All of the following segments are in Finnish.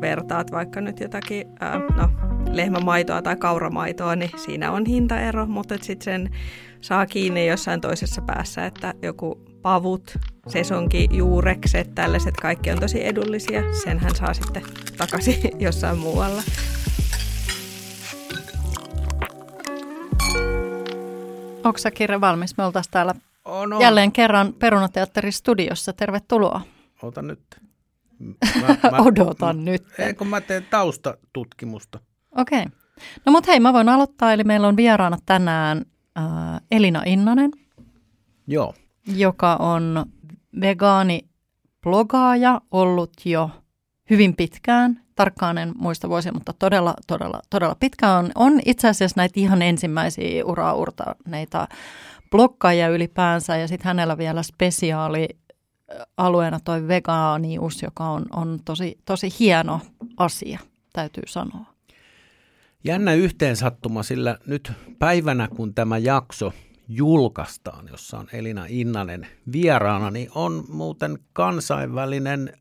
vertaat vaikka nyt jotakin, ää, no, lehmämaitoa tai kauramaitoa, niin siinä on hintaero, mutta sitten sen saa kiinni jossain toisessa päässä, että joku pavut, sesonki, juurekset, tällaiset kaikki on tosi edullisia. Sen hän saa sitten takaisin jossain muualla. Onko sä Kirre valmis? Me oltaisiin täällä On, on. jälleen kerran Perunateatterin studiossa. Tervetuloa. Ota nyt. Odotan nyt. Ei, kun mä teen taustatutkimusta. Okei. Okay. No mut hei, mä voin aloittaa. Eli meillä on vieraana tänään äh, Elina Innanen, Joo. joka on vegaani-blogaaja ollut jo hyvin pitkään. Tarkkaan en muista vuosia, mutta todella, todella, todella pitkään on, on itse asiassa näitä ihan ensimmäisiä uraa urtaneita blokkaajia ylipäänsä. Ja sitten hänellä vielä spesiaali alueena toi vegaanius, joka on, on tosi, tosi hieno asia, täytyy sanoa. Jännä yhteensattuma, sillä nyt päivänä, kun tämä jakso julkaistaan, jossa on Elina Innanen vieraana, niin on muuten kansainvälinen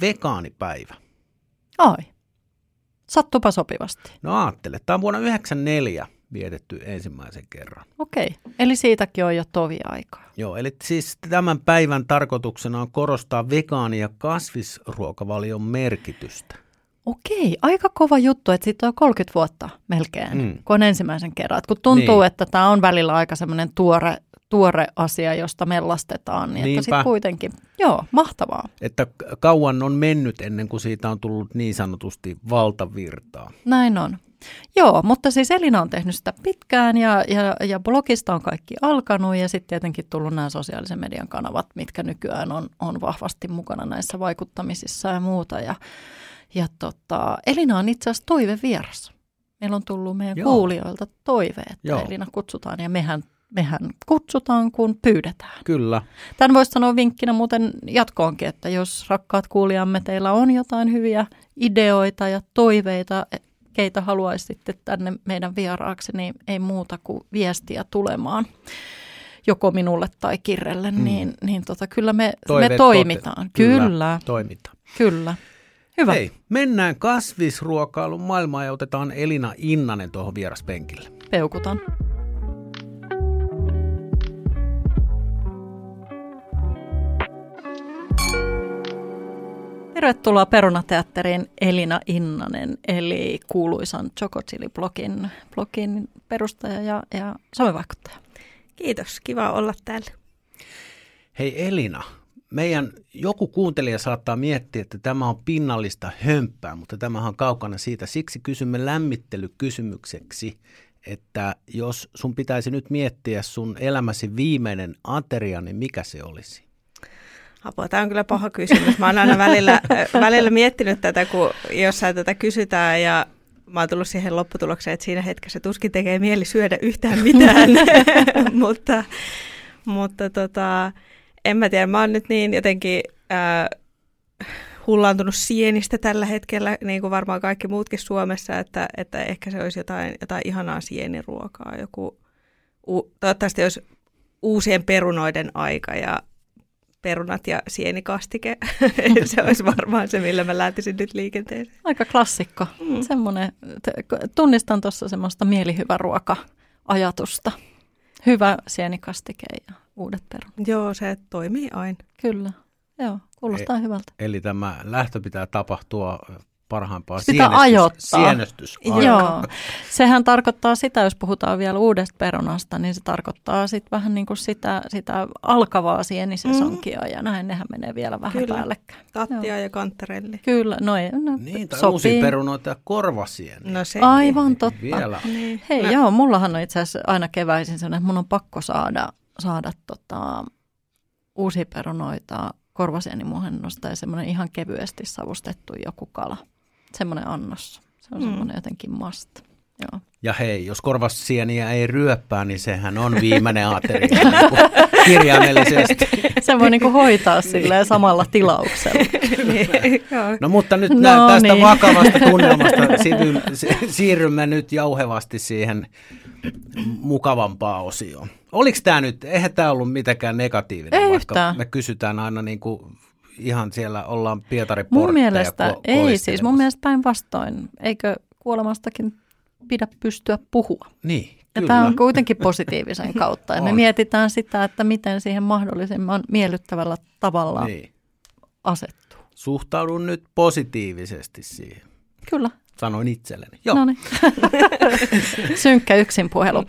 vegaanipäivä. Ai, sattupa sopivasti. No ajattele, tämä on vuonna 1994 vietetty ensimmäisen kerran. Okei, eli siitäkin on jo tovi aikaa. Joo, eli siis tämän päivän tarkoituksena on korostaa vegaani- ja kasvisruokavalion merkitystä. Okei, aika kova juttu, että siitä on 30 vuotta melkein, Mm. kun on ensimmäisen kerran. Et kun tuntuu, Niin. että tämä on välillä aika semmoinen tuore, tuore asia, josta mellastetaan, niin että Niinpä. sitten kuitenkin, joo, mahtavaa. Että kauan on mennyt ennen kuin siitä on tullut niin sanotusti valtavirtaa. Näin on. Joo, mutta siis Elina on tehnyt sitä pitkään ja, ja, ja blogista on kaikki alkanut ja sitten tietenkin tullut nämä sosiaalisen median kanavat, mitkä nykyään on, on vahvasti mukana näissä vaikuttamisissa ja muuta. Ja, ja tota, Elina on itse asiassa toivevieras. Meillä on tullut meidän Joo. Kuulijoilta toive, että. Joo. Elina kutsutaan ja mehän, mehän kutsutaan, kun pyydetään. Kyllä. Tämän voisi sanoa vinkkinä muuten jatkoonkin, että jos rakkaat kuulijamme, teillä on jotain hyviä ideoita ja toiveita, keitä haluaisitte tänne meidän vieraaksi, niin ei muuta kuin viestiä tulemaan joko minulle tai Kirrelle, Mm. niin, niin tota, kyllä me, Toiveet me toimitaan. tote- kyllä. Kyllä, kyllä. Toiminta. kyllä. Hyvä. Hei, mennään kasvisruokailun maailmaan ja otetaan Elina Innanen tuohon vieraspenkille. Peukutan. Tervetuloa Perunateatteriin Elina Innanen, eli kuuluisan Choco Chili-blogin blogin perustaja ja, ja somevaikuttaja. Kiitos, kiva olla täällä. Hei Elina, meidän joku kuuntelija saattaa miettiä, että tämä on pinnallista hömppää, mutta tämähän on kaukana siitä. Siksi kysymme lämmittelykysymykseksi, että jos sun pitäisi nyt miettiä sun elämäsi viimeinen ateria, niin mikä se olisi? Apua, tämä on kyllä paha kysymys. Mä oon aina välillä, välillä miettinyt tätä, kun jossain tätä kysytään ja mä oon tullut siihen lopputulokseen, että siinä hetkessä tuskin tekee mieli syödä yhtään mitään. mutta mutta tota, en mä tiedä, mä oon nyt niin jotenkin äh, hullaantunut sienistä tällä hetkellä, niin kuin varmaan kaikki muutkin Suomessa, että, että ehkä se olisi jotain, jotain ihanaa sieniruokaa. Joku, u, toivottavasti olisi uusien perunoiden aika ja perunat ja sienikastike. se olisi varmaan se, millä mä lähtisin nyt liikenteeseen. Aika klassikko. Mm. Mm. Semmoinen, t- tunnistan tuossa semmoista mielihyvä ruoka-ajatusta. Hyvä sienikastike ja uudet perunat. Joo, se toimii aina. Kyllä, joo, kuulostaa hyvältä. Eli tämä lähtö pitää tapahtua parhaimpaa Se pitää sienestys, ajoittaa. sienestys Joo, sehän tarkoittaa sitä, jos puhutaan vielä uudesta perunasta, niin se tarkoittaa sitten vähän niin kuin sitä, sitä alkavaa sienisesonkia mm. ja näin nehän menee vielä vähän Kyllä. päällekkäin. Kattia ja kantarelli. Kyllä, no, ei, no Niin, tai sopii. uusia perunoita ja korvasieniä. No se. Aivan totta. Vielä. Niin. Hei, Mä- joo, mullahan on itse asiassa aina keväisin sellainen, että mun on pakko saada, saada tota, uusia perunoita korvasienimuhennosta ja semmoinen ihan kevyesti savustettu joku kala. Semmoinen annos. Se on Mm. semmoinen jotenkin must. Joo. Ja hei, jos korvassieniä ei ryöppää, niin sehän on viimeinen ateria niin kuin kirjaimellisesti. Se voi niinku hoitaa silleen samalla tilauksella. Niin, joo. No mutta nyt No nää, tästä niin. vakavasta tunnelmasta siirry- si- siirrymme nyt jauhevasti siihen mukavampaan osioon. Oliko tämä nyt, eihän tämä ollut mitenkään negatiivinen, Ei vaikka yhtään. me kysytään aina niin kuin ihan siellä ollaan Pietari Mun mielestä ko- ei siis, mun mielestä päinvastoin. Eikö kuolemastakin pidä pystyä puhua? Niin, ja tämä on kuitenkin positiivisen kautta. Ja me mietitään sitä, että miten siihen mahdollisimman miellyttävällä tavalla niin. asettuu. Suhtaudun nyt positiivisesti siihen. Kyllä. Sanoin itselleni. Joo. Synkkä yksin puhelu.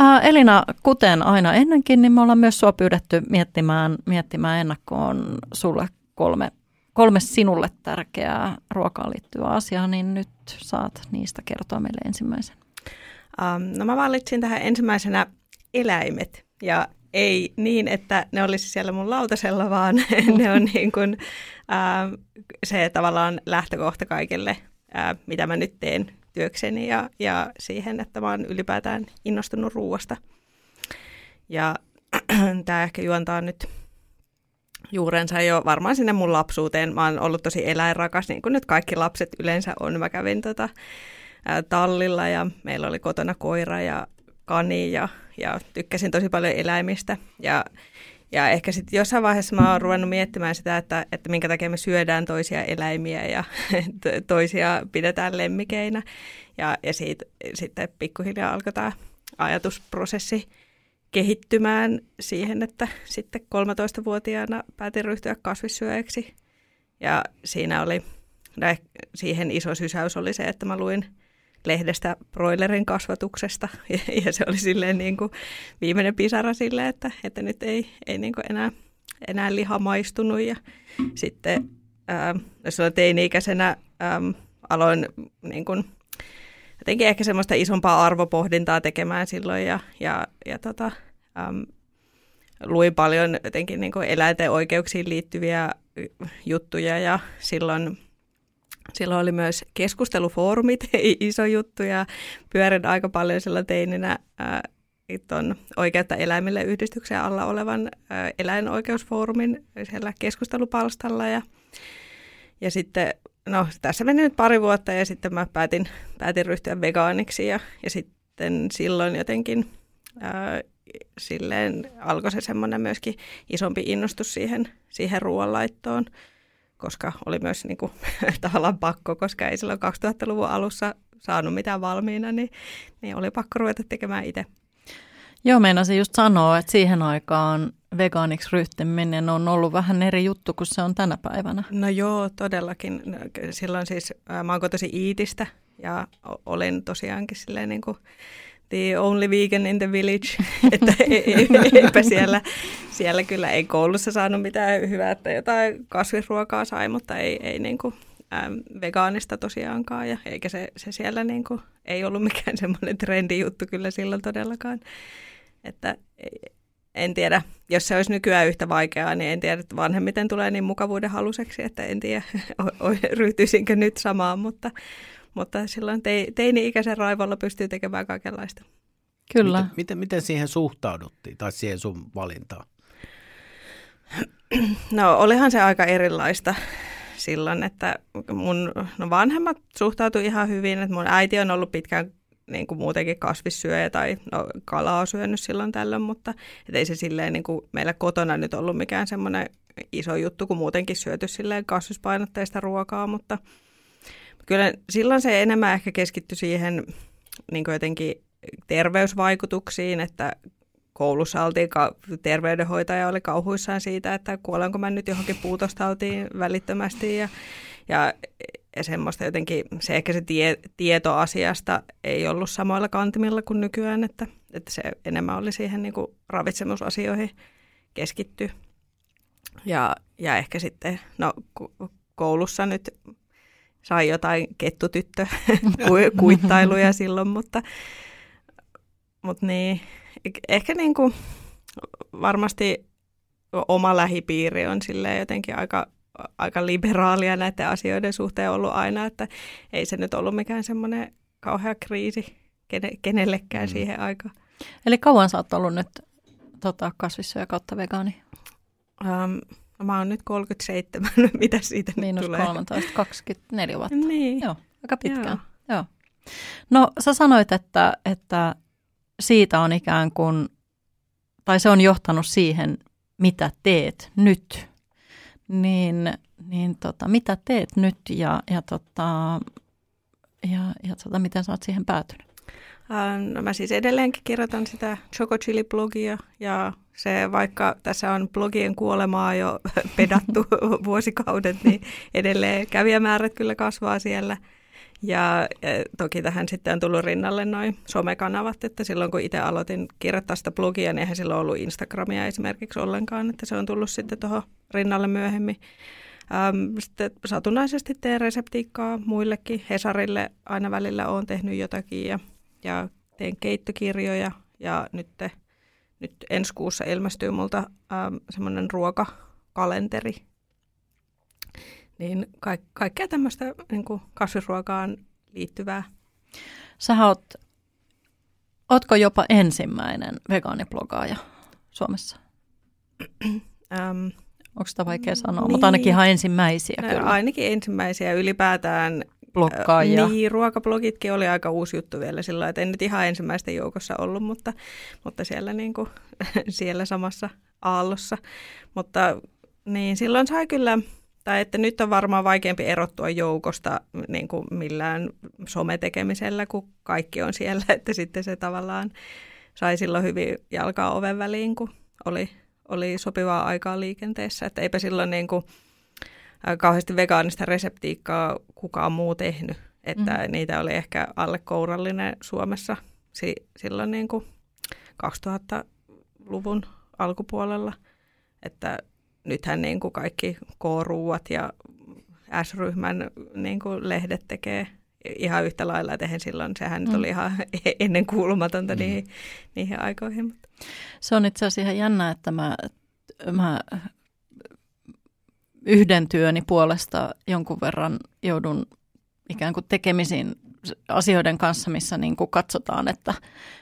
Äh, Elina, kuten aina ennenkin, niin me ollaan myös sua pyydetty miettimään, miettimään ennakkoon sulle kolme, kolme sinulle tärkeää ruokaan liittyvää asiaa, niin nyt saat niistä kertoa meille ensimmäisen. Um, no mä valitsin tähän ensimmäisenä eläimet ja ei niin, että ne olisi siellä mun lautasella, vaan ne on niin kuin, uh, se tavallaan lähtökohta kaikille, uh, mitä mä nyt teen työkseni ja, ja siihen, että mä oon ylipäätään innostunut ruuasta. Ja tämä ehkä juontaa nyt juurensa jo varmaan sinne mun lapsuuteen. Mä oon ollut tosi eläinrakas, niin kuin nyt kaikki lapset yleensä on. Mä kävin tota, ää, tallilla ja meillä oli kotona koira ja kani ja, ja tykkäsin tosi paljon eläimistä. Ja ja ehkä sitten jossain vaiheessa mä oon ruvennut miettimään sitä, että, että minkä takia me syödään toisia eläimiä ja toisia pidetään lemmikeinä. Ja, ja siitä sitten pikkuhiljaa alkoi tämä ajatusprosessi kehittymään siihen, että sitten 13-vuotiaana päätin ryhtyä kasvissyöjäksi. Ja siinä oli, siihen iso sysäys oli se, että mä luin – lehdestä broilerin kasvatuksesta. Ja, ja se oli silleen niin kuin viimeinen pisara sille, että, että nyt ei, ei niin kuin enää, enää liha maistunut. Ja sitten ää, silloin teini-ikäisenä ää, aloin niin kuin, jotenkin ehkä semmoista isompaa arvopohdintaa tekemään silloin ja, ja, ja tota, äm, luin paljon jotenkin niin eläinten oikeuksiin liittyviä juttuja ja silloin Silloin oli myös keskustelufoorumit, iso juttu, ja pyörin aika paljon sillä teininä tuon Oikeutta eläimille yhdistyksen alla olevan ää, eläinoikeusfoorumin siellä keskustelupalstalla. Ja, ja sitten, no tässä meni nyt pari vuotta ja sitten mä päätin, päätin ryhtyä vegaaniksi ja, ja sitten silloin jotenkin ää, silleen alkoi se semmoinen myöskin isompi innostus siihen, siihen ruoanlaittoon koska oli myös niin kuin, tavallaan pakko, koska ei silloin 2000-luvun alussa saanut mitään valmiina, niin, niin oli pakko ruveta tekemään itse. Joo, meinasin just sanoa, että siihen aikaan vegaaniksi ryhtyminen on ollut vähän eri juttu kuin se on tänä päivänä. No joo, todellakin. No, silloin siis mä oon kotosi Iitistä ja olin tosiaankin silleen niin kuin the only vegan in the village, että eipä siellä, siellä kyllä ei koulussa saanut mitään hyvää, että jotain kasvisruokaa sai, mutta ei, ei niin kuin, ähm, vegaanista tosiaankaan, ja eikä se, se siellä niin kuin, ei ollut mikään semmoinen juttu kyllä silloin todellakaan, että en tiedä, jos se olisi nykyään yhtä vaikeaa, niin en tiedä, että vanhemmiten tulee niin mukavuuden haluseksi, että en tiedä, ryhtyisinkö nyt samaan, mutta, mutta silloin teini-ikäisen raivolla pystyy tekemään kaikenlaista. Kyllä. Miten, miten, miten siihen suhtauduttiin tai siihen sun valintaan? No olihan se aika erilaista silloin, että mun no vanhemmat suhtautuivat ihan hyvin, että mun äiti on ollut pitkään niin kuin muutenkin kasvissyöjä tai no, kalaa syönyt silloin tällöin, mutta et ei se silleen niin kuin meillä kotona nyt ollut mikään semmoinen iso juttu, kun muutenkin syöty silleen kasvispainotteista ruokaa, mutta kyllä silloin se enemmän ehkä keskittyi siihen niin jotenkin terveysvaikutuksiin, että koulussa oltiin, terveydenhoitaja oli kauhuissaan siitä, että kuolenko mä nyt johonkin puutostautiin välittömästi ja, ja, ja semmoista jotenkin, se ehkä se tie, tieto asiasta ei ollut samoilla kantimilla kuin nykyään, että, että se enemmän oli siihen niin kuin ravitsemusasioihin keskitty. Ja, ja ehkä sitten, no koulussa nyt sai jotain kettutyttö kuittailuja silloin, mutta, mutta niin, ehkä niin kuin varmasti oma lähipiiri on sille jotenkin aika, aika liberaalia näiden asioiden suhteen ollut aina, että ei se nyt ollut mikään semmoinen kauhea kriisi kenellekään mm. siihen aikaan. Eli kauan sä oot ollut nyt tota, kasvissyöjä kautta vegaani? Um, No mä oon nyt 37, mitä siitä Miinus tulee? 13, 24 vuotta. Niin. Joo, aika pitkään. Joo. Joo. No sä sanoit, että, että siitä on ikään kuin, tai se on johtanut siihen, mitä teet nyt. niin, niin tota, mitä teet nyt ja, ja, tota, ja, ja tota, miten sä oot siihen päätynyt? No mä siis edelleenkin kirjoitan sitä Choco Chili-blogia ja se vaikka tässä on blogien kuolemaa jo pedattu vuosikaudet, niin edelleen kävijämäärät kyllä kasvaa siellä. Ja toki tähän sitten on tullut rinnalle noin somekanavat, että silloin kun itse aloitin kirjoittaa sitä blogia, niin eihän silloin ollut Instagramia esimerkiksi ollenkaan, että se on tullut sitten tuohon rinnalle myöhemmin. Sitten satunnaisesti teen reseptiikkaa muillekin. Hesarille aina välillä olen tehnyt jotakin ja, ja teen keittokirjoja ja nyt, nyt ensi kuussa ilmestyy multa semmoinen ruokakalenteri, niin ka- kaikkea tämmöistä niin kasvisruokaan liittyvää. Sä oot, ootko jopa ensimmäinen vegaaniblogaaja Suomessa? ähm, Onko sitä vaikea sanoa, niin. mutta ainakin ihan ensimmäisiä no, kyllä. Ainakin ensimmäisiä ylipäätään. Blokkaajia. Niin, ruokablogitkin oli aika uusi juttu vielä sillä että en nyt ihan ensimmäisten joukossa ollut, mutta, mutta siellä, niin kuin, siellä samassa aallossa. Mutta niin silloin sai kyllä tai että nyt on varmaan vaikeampi erottua joukosta niin kuin millään sometekemisellä, kun kaikki on siellä, että sitten se tavallaan sai silloin hyvin jalkaa oven väliin, kun oli, oli sopivaa aikaa liikenteessä, että eipä silloin niin kuin, kauheasti vegaanista reseptiikkaa kukaan muu tehnyt, että mm. niitä oli ehkä alle kourallinen Suomessa si- silloin niin kuin 2000-luvun alkupuolella, että nythän niin kuin kaikki K-ruuat ja S-ryhmän niin kuin lehdet tekee ihan yhtä lailla, että eihän silloin, sehän mm. nyt oli ihan ennen kuulumatonta mm. niihin, niihin aikoihin. Mutta. Se on itse asiassa ihan jännä, että mä, mä yhden työni puolesta jonkun verran joudun ikään kuin tekemisiin asioiden kanssa, missä niin kuin katsotaan, että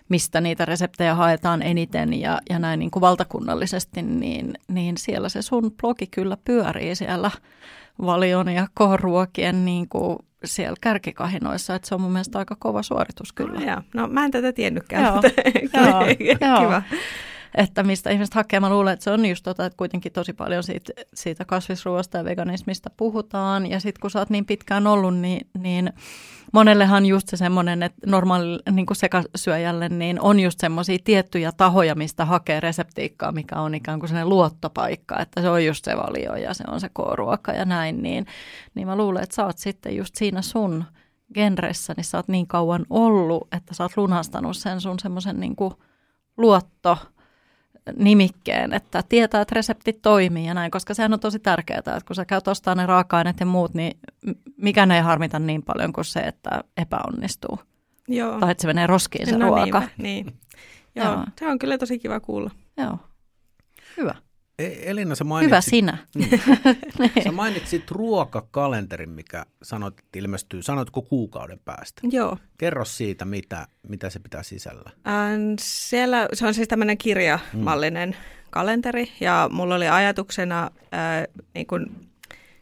mistä niitä reseptejä haetaan eniten ja, ja näin niin kuin valtakunnallisesti, niin, niin siellä se sun blogi kyllä pyörii siellä valion ja kohruokien niin kuin siellä kärkikahinoissa, että se on mun mielestä aika kova suoritus kyllä. No, joo. no mä en tätä tiennytkään, joo. joo, kiva. Että mistä ihmiset hakee, mä luulen, että se on just tota, että kuitenkin tosi paljon siitä, siitä kasvisruoasta ja veganismista puhutaan. Ja sitten kun sä oot niin pitkään ollut, niin, niin monellehan just se semmoinen, että normaali niin kuin sekasyöjälle niin on just semmoisia tiettyjä tahoja, mistä hakee reseptiikkaa, mikä on ikään kuin sellainen luottopaikka, että se on just se valio ja se on se K-ruoka ja näin, niin, niin mä luulen, että sä oot sitten just siinä sun genressä, niin sä oot niin kauan ollut, että sä oot lunastanut sen sun semmoisen niin luotto nimikkeen, että tietää, että resepti toimii ja näin, koska sehän on tosi tärkeää, että kun sä käyt ostaa ne raaka-aineet ja muut, niin mikä ei harmita niin paljon kuin se, että epäonnistuu. Joo. Tai että se menee roskiin se no ruoka. Niinpä, niin. Joo, Joo, se on kyllä tosi kiva kuulla. Joo, hyvä. E, Elina, sä mainitsit, Hyvä sinä. Mm, sä mainitsit ruokakalenterin, mikä sanoit, että ilmestyy, sanoitko kuukauden päästä? Joo. Kerro siitä, mitä, mitä se pitää sisällä. Ähm, siellä, se on siis tämmöinen kirjamallinen mm. kalenteri ja mulla oli ajatuksena äh, niin kun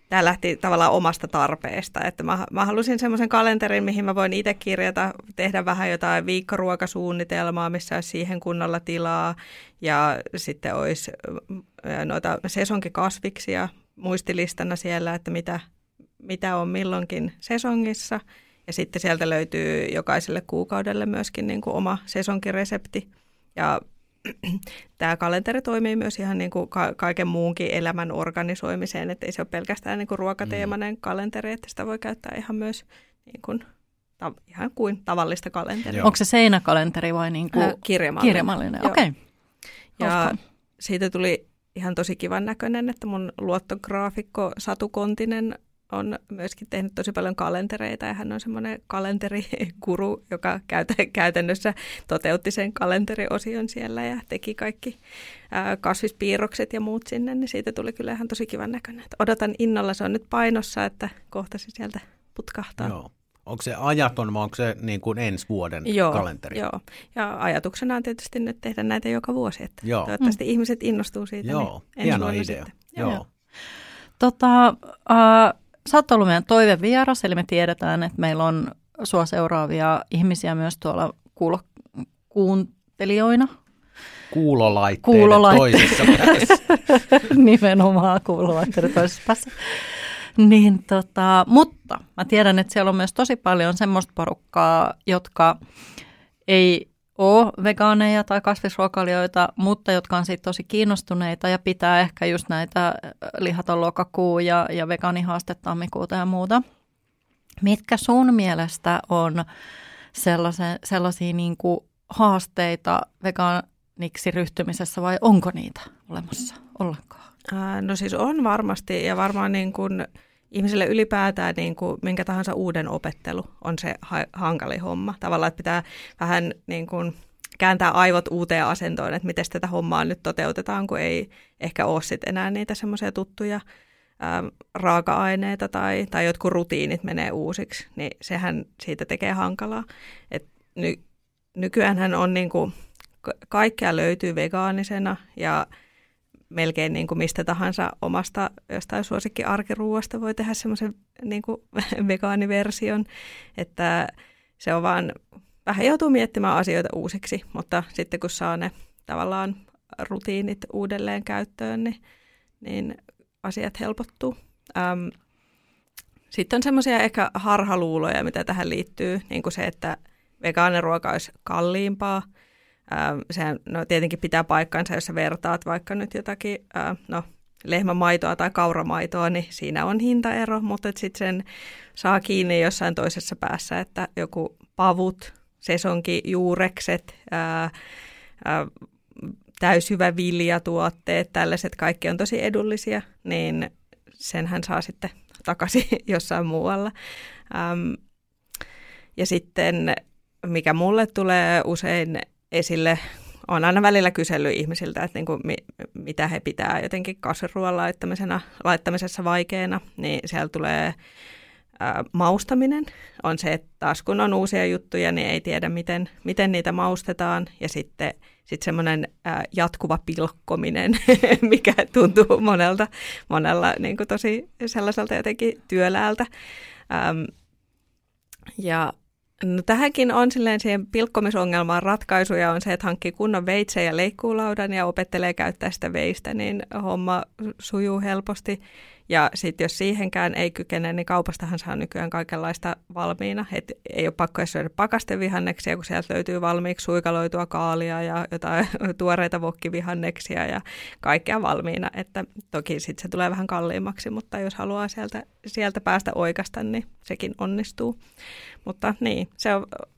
tämä lähti tavallaan omasta tarpeesta. Että mä, mä halusin semmoisen kalenterin, mihin mä voin itse kirjata, tehdä vähän jotain viikkoruokasuunnitelmaa, missä olisi siihen kunnolla tilaa. Ja sitten olisi noita sesonkikasviksia muistilistana siellä, että mitä, mitä on milloinkin sesongissa. Ja sitten sieltä löytyy jokaiselle kuukaudelle myöskin niin kuin oma sesonkiresepti. Ja tämä kalenteri toimii myös ihan niin kuin ka- kaiken muunkin elämän organisoimiseen, että ei se ole pelkästään niin kuin ruokateemainen mm. kalenteri, että sitä voi käyttää ihan myös niin kuin, ta- ihan kuin tavallista kalenteria. Onko se seinäkalenteri vai niin kuin äh, kirjamallinen? Kirjamallinen, okei. Okay. Ja siitä tuli ihan tosi kivan näköinen, että mun luottograafikko Satu Kontinen on myöskin tehnyt tosi paljon kalentereita ja hän on semmoinen kalenterikuru, joka käytännössä toteutti sen kalenteriosion siellä ja teki kaikki kasvispiirrokset ja muut sinne, niin siitä tuli kyllä ihan tosi kivan näköinen. Odotan innolla, se on nyt painossa, että kohta se sieltä putkahtaa. Joo. Onko se ajaton vai onko se niin kuin ensi vuoden joo, kalenteri? Joo, ja ajatuksena on tietysti nyt tehdä näitä joka vuosi, että joo. toivottavasti mm. ihmiset innostuu siitä. Joo, niin hieno idea. Sitten. Joo. joo. Tota, äh, sä oot ollut meidän toivevieras, eli me tiedetään, että meillä on sua seuraavia ihmisiä myös tuolla kuulo- kuuntelijoina. Kuulolaitteiden Kuulolaitteet. toisessa päässä. Nimenomaan kuulolaitteiden toisessa päässä. Niin tota, mutta mä tiedän, että siellä on myös tosi paljon semmoista porukkaa, jotka ei ole vegaaneja tai kasvisruokailijoita, mutta jotka on siitä tosi kiinnostuneita ja pitää ehkä just näitä äh, lihaton lokakuu ja, ja vegaanihaaste tammikuuta ja muuta. Mitkä sun mielestä on sellaisia, sellaisia niin kuin haasteita vegaaniksi ryhtymisessä vai onko niitä olemassa ollenkaan? No siis on varmasti ja varmaan niin kuin ihmisille ylipäätään niin kuin minkä tahansa uuden opettelu on se ha- hankali homma. Tavallaan, että pitää vähän niin kuin kääntää aivot uuteen asentoon, että miten tätä hommaa nyt toteutetaan, kun ei ehkä ole sit enää niitä semmoisia tuttuja ää, raaka-aineita tai, tai jotkut rutiinit menee uusiksi, niin sehän siitä tekee hankalaa. Et ny, nykyäänhän on niin kuin, kaikkea löytyy vegaanisena ja melkein niin kuin mistä tahansa omasta jostain suosikki arkiruuasta voi tehdä semmoisen niin kuin vegaaniversion, että se on vaan, vähän joutuu miettimään asioita uusiksi, mutta sitten kun saa ne tavallaan rutiinit uudelleen käyttöön, niin, niin asiat helpottuu. Ähm, sitten on semmoisia ehkä harhaluuloja, mitä tähän liittyy, niin kuin se, että vegaaniruoka olisi kalliimpaa – sehän no, tietenkin pitää paikkansa, jos sä vertaat vaikka nyt jotakin ää, no, lehmämaitoa tai kauramaitoa, niin siinä on hintaero, mutta sitten sen saa kiinni jossain toisessa päässä, että joku pavut, sesonki, juurekset, ää, ää, täyshyvä viljatuotteet, tällaiset kaikki on tosi edullisia, niin senhän saa sitten takaisin jossain muualla. Ähm, ja sitten mikä mulle tulee usein esille. Olen aina välillä kysellyt ihmisiltä, että niin kuin, mitä he pitää jotenkin kasviruoan laittamisena, laittamisessa vaikeana, niin siellä tulee ää, maustaminen. On se, että taas kun on uusia juttuja, niin ei tiedä, miten, miten niitä maustetaan. Ja sitten sit semmoinen jatkuva pilkkominen, mikä tuntuu monelta, monella niin kuin tosi sellaiselta jotenkin työläältä. Ähm, ja No tähänkin on silleen siihen pilkkomisongelmaan ratkaisuja on se, että hankkii kunnon veitsen ja leikkuulaudan ja opettelee käyttää sitä veistä, niin homma sujuu helposti. Ja sitten jos siihenkään ei kykene, niin kaupastahan saa nykyään kaikenlaista valmiina. Et ei ole pakko syödä pakastevihanneksia, kun sieltä löytyy valmiiksi suikaloitua kaalia ja jotain tuoreita vokkivihanneksia ja kaikkea valmiina. Että toki sitten se tulee vähän kalliimmaksi, mutta jos haluaa sieltä, sieltä päästä oikasta, niin sekin onnistuu. Mutta niin, se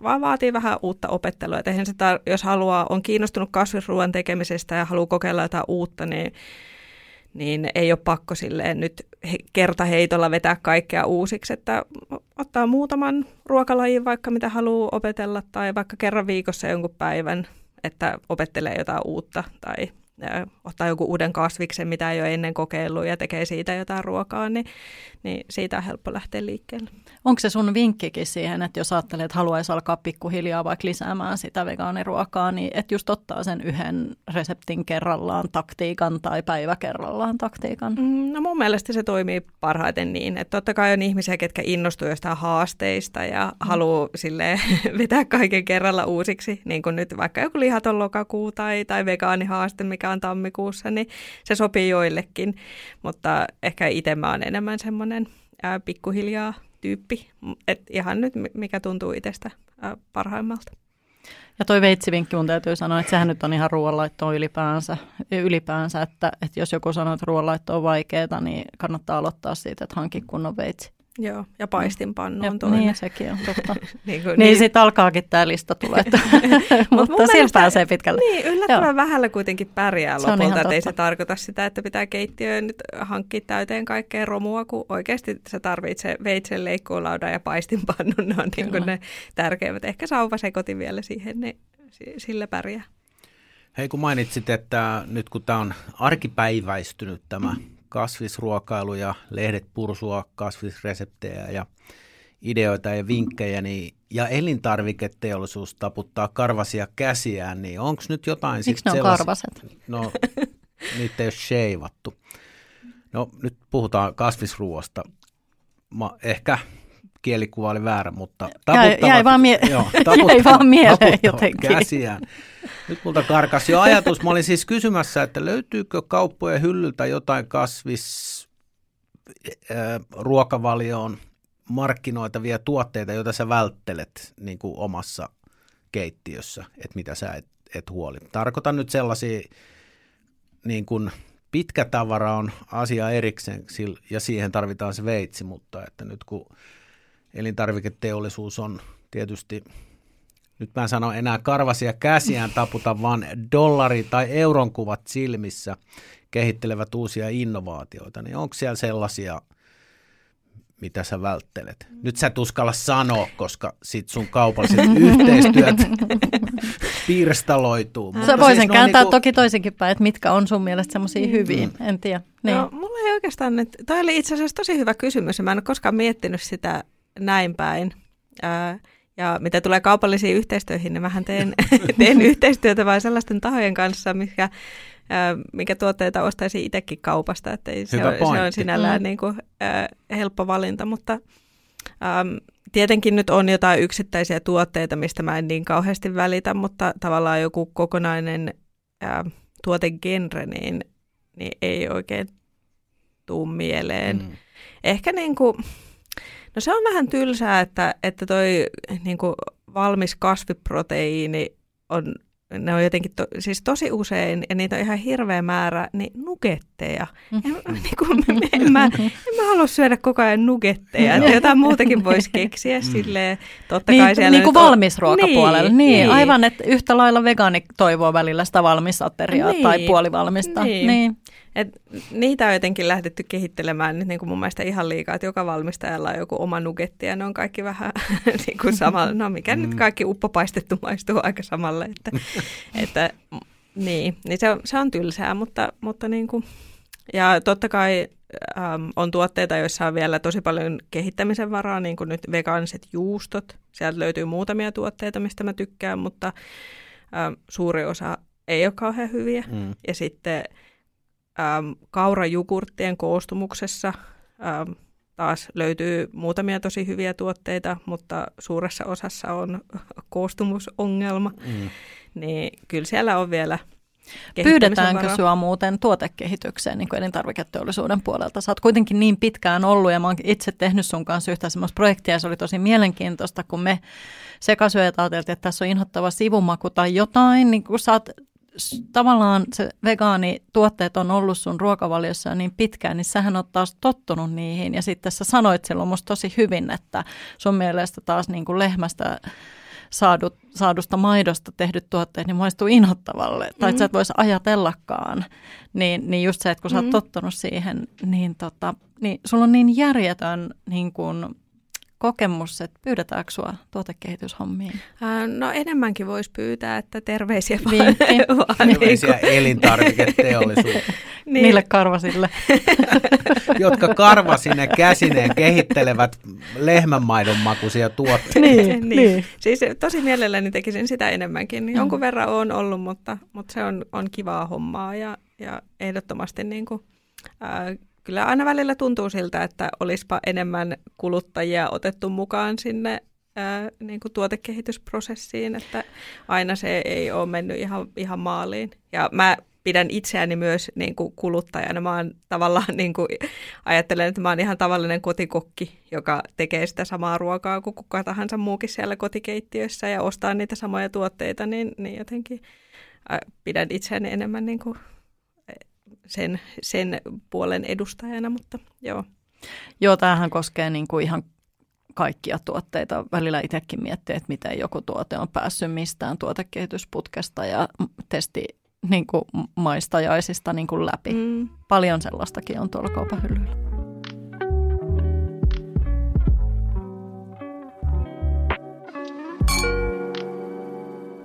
vaan vaatii vähän uutta opettelua. Et eihän se tar- jos haluaa, on kiinnostunut kasvisruoan tekemisestä ja haluaa kokeilla jotain uutta, niin niin ei ole pakko silleen nyt kertaheitolla vetää kaikkea uusiksi, että ottaa muutaman ruokalajin vaikka mitä haluaa opetella tai vaikka kerran viikossa jonkun päivän, että opettelee jotain uutta tai ottaa joku uuden kasviksen, mitä ei ole ennen kokeillut ja tekee siitä jotain ruokaa, niin, niin siitä on helppo lähteä liikkeelle. Onko se sun vinkkikin siihen, että jos ajattelee, että haluaisi alkaa pikkuhiljaa vaikka lisäämään sitä vegaaniruokaa, niin että just ottaa sen yhden reseptin kerrallaan taktiikan tai päivä kerrallaan taktiikan? Mm, no mun mielestä se toimii parhaiten niin, että totta kai on ihmisiä, ketkä innostuu jostain haasteista ja mm. haluaa sille vetää kaiken kerralla uusiksi, niin kuin nyt vaikka joku lihaton lokakuu tai, tai vegaanihaaste, mikä on tammikuussa, niin se sopii joillekin, mutta ehkä itse mä oon enemmän semmoinen pikkuhiljaa tyyppi, et ihan nyt mikä tuntuu itsestä parhaimmalta. Ja toi veitsivinkki mun täytyy sanoa, että sehän nyt on ihan ruoanlaittoa ylipäänsä, ylipäänsä että, että jos joku sanoo, että ruoanlaitto on vaikeaa, niin kannattaa aloittaa siitä, että hankki kunnon veitsi. Joo, ja paistinpannu on toinen. Niin, sekin on totta. niin, kuin, niin, niin sitten alkaakin tämä lista tulee, että, mutta sillä pääsee pitkälle. Niin, yllättävän Joo. vähällä kuitenkin pärjää se lopulta, että ei se tarkoita sitä, että pitää keittiöön nyt hankkia täyteen kaikkea romua, kun oikeasti se tarvitsee veitsen leikkuulaudan ja paistinpannun, ne on niin kuin ne tärkeimmät. Ehkä sauvasekotin vielä siihen, niin sillä pärjää. Hei, kun mainitsit, että nyt kun tämä on arkipäiväistynyt tämä mm kasvisruokailu ja lehdet pursua kasvisreseptejä ja ideoita ja vinkkejä, niin, ja elintarviketeollisuus taputtaa karvasia käsiään, niin onko nyt jotain Miksi ne on sellais... karvaset? No, niitä ei ole sheivattu. No, nyt puhutaan kasvisruoasta. Ma, ehkä kielikuva oli väärä, mutta jäi, jäi vaan, mie- joo, jäi vaan mieleen jotenkin. käsiään. Nyt multa karkas jo ajatus. Mä olin siis kysymässä, että löytyykö kauppojen hyllyltä jotain kasvis ruokavalioon markkinoitavia tuotteita, joita sä välttelet niin kuin omassa keittiössä, että mitä sä et, et huoli. Tarkoitan nyt sellaisia, niin kuin pitkä tavara on asia erikseen ja siihen tarvitaan se veitsi, mutta että nyt kun elintarviketeollisuus on tietysti, nyt mä en sano enää karvasia käsiään taputa, vaan dollari- tai euron kuvat silmissä kehittelevät uusia innovaatioita, niin onko siellä sellaisia – mitä sä välttelet. Nyt sä et uskalla sanoa, koska sit sun kaupalliset yhteistyöt pirstaloituu. Mutta sä voisin siis kääntää niinku... toki toisinkin päin, että mitkä on sun mielestä semmoisia mm. hyviä, en tiedä. Niin. No, mulla ei oikeastaan, että toi oli itse asiassa tosi hyvä kysymys mä en ole koskaan miettinyt sitä näin päin. Ää, ja mitä tulee kaupallisiin yhteistyöihin, niin mähän teen, teen yhteistyötä vain sellaisten tahojen kanssa, mikä mikä tuotteita ostaisi itsekin kaupasta, että ei se, on, se on sinällään mm. niin kuin, äh, helppo valinta, mutta ähm, tietenkin nyt on jotain yksittäisiä tuotteita, mistä mä en niin kauheasti välitä, mutta tavallaan joku kokonainen äh, tuotegenre, niin, niin ei oikein tuu mieleen. Mm. Ehkä niin kuin, no se on vähän tylsää, että, että toi niin kuin valmis kasviproteiini on ne on jotenkin, to, siis tosi usein, ja niitä on ihan hirveä määrä, niin nugetteja. En, niin kuin, en, mä, en mä halua syödä koko ajan nugetteja, että jotain muutakin voisi keksiä mm. silleen. Totta niin, kai siellä niin kuin valmisruokapuolella. Niin, niin, niin, aivan, että yhtä lailla vegaani toivoo välillä sitä valmisateriaa niin, tai puolivalmista. Niin. niin. Et niitä on jotenkin lähdetty kehittelemään nyt niin kuin mun mielestä ihan liikaa, että joka valmistajalla on joku oma nugetti ja ne on kaikki vähän niin kuin samalla. No mikä mm. nyt kaikki uppopaistettu maistuu aika samalle. Että, että, niin, niin se, on, se on tylsää, mutta, mutta niin kuin, ja totta kai äm, on tuotteita, joissa on vielä tosi paljon kehittämisen varaa, niin kuin nyt vegaaniset juustot. Sieltä löytyy muutamia tuotteita, mistä mä tykkään, mutta äm, suuri osa ei ole kauhean hyviä. Mm. Ja sitten ähm, kaurajugurttien koostumuksessa ähm, taas löytyy muutamia tosi hyviä tuotteita, mutta suuressa osassa on koostumusongelma. Mm. Niin kyllä siellä on vielä Pyydetäänkö sinua muuten tuotekehitykseen niin kuin elintarviketeollisuuden puolelta? Sä oot kuitenkin niin pitkään ollut ja mä oon itse tehnyt sun kanssa yhtä semmoista projektia ja se oli tosi mielenkiintoista, kun me sekasyöjät ajateltiin, että tässä on inhottava sivumaku tai jotain, niin kun sä oot tavallaan se vegaanituotteet on ollut sun ruokavaliossa niin pitkään, niin sähän oot taas tottunut niihin. Ja sitten sä sanoit silloin musta tosi hyvin, että sun mielestä taas niin kuin lehmästä saadut, saadusta maidosta tehdyt tuotteet, niin maistuu inhottavalle. Mm-hmm. Tai että sä et voisi ajatellakaan. Niin, niin just se, että kun sä oot mm-hmm. tottunut siihen, niin, tota, niin sulla on niin järjetön niin kuin, kokemus, että pyydetäänkö sinua tuotekehityshommiin? no enemmänkin voisi pyytää, että terveisiä vaan. vaan terveisiä niin elintarviketeollisuuteen. niin. Niille karvasille. Jotka karvasine käsineen kehittelevät lehmänmaidon makuisia tuotteita. niin, niin. niin. Siis tosi mielelläni tekisin sitä enemmänkin. Jonkun mm. verran on ollut, mutta, mutta se on, on kivaa hommaa ja, ja ehdottomasti niin kuin, äh, kyllä aina välillä tuntuu siltä, että olisipa enemmän kuluttajia otettu mukaan sinne ää, niin kuin tuotekehitysprosessiin, että aina se ei ole mennyt ihan, ihan maaliin. Ja mä pidän itseäni myös niin kuin kuluttajana. Mä oon tavallaan, niin kuin, ajattelen, että mä oon ihan tavallinen kotikokki, joka tekee sitä samaa ruokaa kuin kuka tahansa muukin siellä kotikeittiössä ja ostaa niitä samoja tuotteita, niin, niin jotenkin pidän itseäni enemmän niin kuin sen, sen puolen edustajana, mutta joo. Joo, tämähän koskee niin kuin ihan kaikkia tuotteita. Välillä itsekin miettii, että miten joku tuote on päässyt mistään tuotekehitysputkesta ja testi niin kuin maistajaisista niin kuin läpi. Mm. Paljon sellaistakin on tuolla kaupan hyllyllä.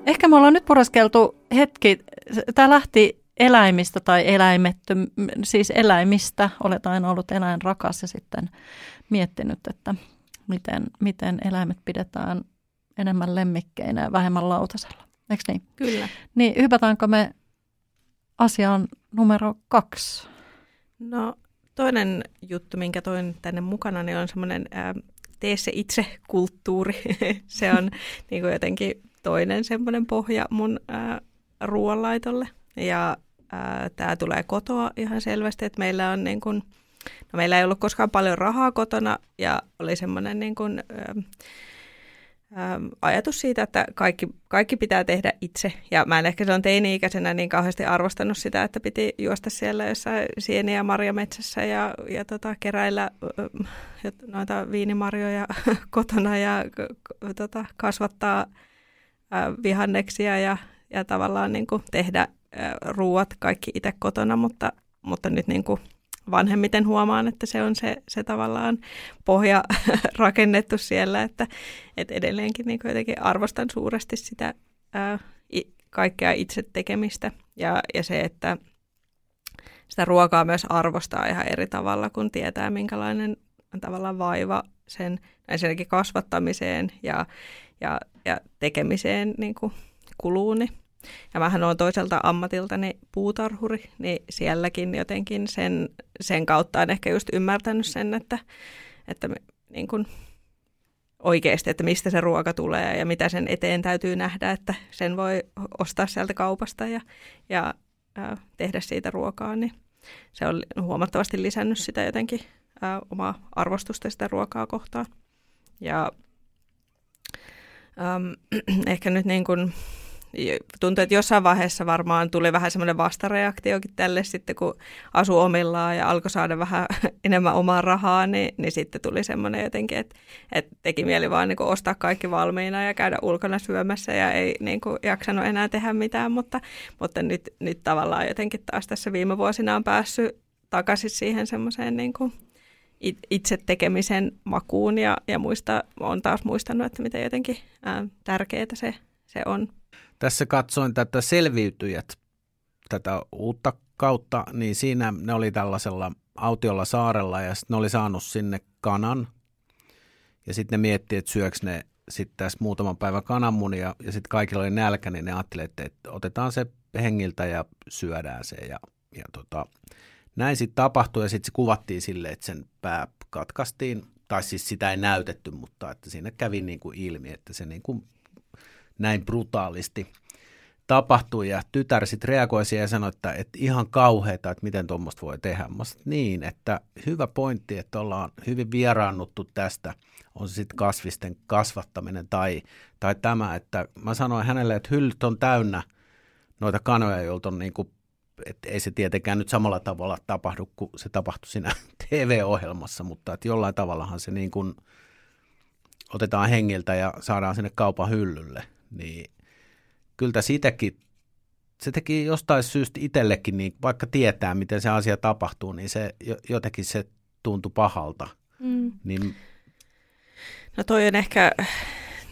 Ehkä me ollaan nyt pureskeltu hetki. Tämä lähti eläimistä tai eläimetty, siis eläimistä. Olet aina ollut eläinrakas ja sitten miettinyt, että miten, miten eläimet pidetään enemmän lemmikkeinä ja vähemmän lautasella. Eikö niin? Kyllä. Niin hypätäänkö me asiaan numero kaksi? No toinen juttu, minkä toin tänne mukana, niin on semmoinen tee se itse kulttuuri. se on niin kuin jotenkin toinen semmoinen pohja mun ää, ruoanlaitolle. Ja tämä tulee kotoa ihan selvästi, että meillä on niin kuin, no meillä ei ollut koskaan paljon rahaa kotona ja oli semmoinen niin kuin, ajatus siitä, että kaikki, kaikki pitää tehdä itse. Ja mä en ehkä silloin teini-ikäisenä niin kauheasti arvostanut sitä, että piti juosta siellä jossain sieniä ja marjametsässä ja, ja tota, keräillä noita viinimarjoja kotona ja tota, kasvattaa vihanneksia ja, ja tavallaan niin kuin tehdä ruuat kaikki itse kotona, mutta, mutta nyt niin kuin vanhemmiten huomaan, että se on se, se tavallaan pohja rakennettu siellä, että, että edelleenkin niin jotenkin arvostan suuresti sitä ää, kaikkea itse tekemistä. Ja, ja se, että sitä ruokaa myös arvostaa ihan eri tavalla, kun tietää, minkälainen tavallaan vaiva sen ensinnäkin kasvattamiseen ja, ja, ja tekemiseen niin kuin kuluu, niin ja mähän olen toiselta ammatiltani puutarhuri, niin sielläkin jotenkin sen, sen kautta on ehkä just ymmärtänyt sen, että, että niin kuin oikeasti, että mistä se ruoka tulee ja mitä sen eteen täytyy nähdä, että sen voi ostaa sieltä kaupasta ja, ja ää, tehdä siitä ruokaa, niin se on huomattavasti lisännyt sitä jotenkin ää, omaa arvostusta sitä ruokaa kohtaan. Ja äm, ehkä nyt niin kuin tuntuu, että jossain vaiheessa varmaan tuli vähän semmoinen vastareaktiokin tälle sitten, kun asu omillaan ja alkoi saada vähän enemmän omaa rahaa, niin, niin sitten tuli semmoinen jotenkin, että, että teki mieli vaan niin ostaa kaikki valmiina ja käydä ulkona syömässä ja ei niin kuin, jaksanut enää tehdä mitään, mutta, mutta nyt, nyt tavallaan jotenkin taas tässä viime vuosina on päässyt takaisin siihen semmoiseen niin kuin, itse tekemisen makuun ja, ja muista, on taas muistanut, että miten jotenkin ää, tärkeää se, se on tässä katsoin tätä selviytyjät, tätä uutta kautta, niin siinä ne oli tällaisella autiolla saarella ja sitten ne oli saanut sinne kanan. Ja sitten ne miettii, että syöks ne sitten tässä muutaman päivän kananmunia ja sitten kaikilla oli nälkä, niin ne ajatteli, että, että otetaan se hengiltä ja syödään se. Ja, ja tota, näin sitten tapahtui ja sitten se kuvattiin silleen, että sen pää katkaistiin, tai siis sitä ei näytetty, mutta että siinä kävi niin kuin ilmi, että se niin kuin näin brutaalisti tapahtui ja tytär sitten reagoi siihen ja sanoi, että, että ihan kauheita, että miten tuommoista voi tehdä. Mä sanoin, niin, että hyvä pointti, että ollaan hyvin vieraannuttu tästä, on se sitten kasvisten kasvattaminen tai, tai tämä, että mä sanoin hänelle, että hyllyt on täynnä noita kanoja, joilta on niin kuin, että ei se tietenkään nyt samalla tavalla tapahdu kuin se tapahtui siinä TV-ohjelmassa, mutta että jollain tavallahan se niin kuin otetaan hengiltä ja saadaan sinne kaupan hyllylle niin kyllä siitäkin, se teki jostain syystä itsellekin, niin vaikka tietää, miten se asia tapahtuu, niin se jotenkin se tuntui pahalta. Mm. Niin... No toi on ehkä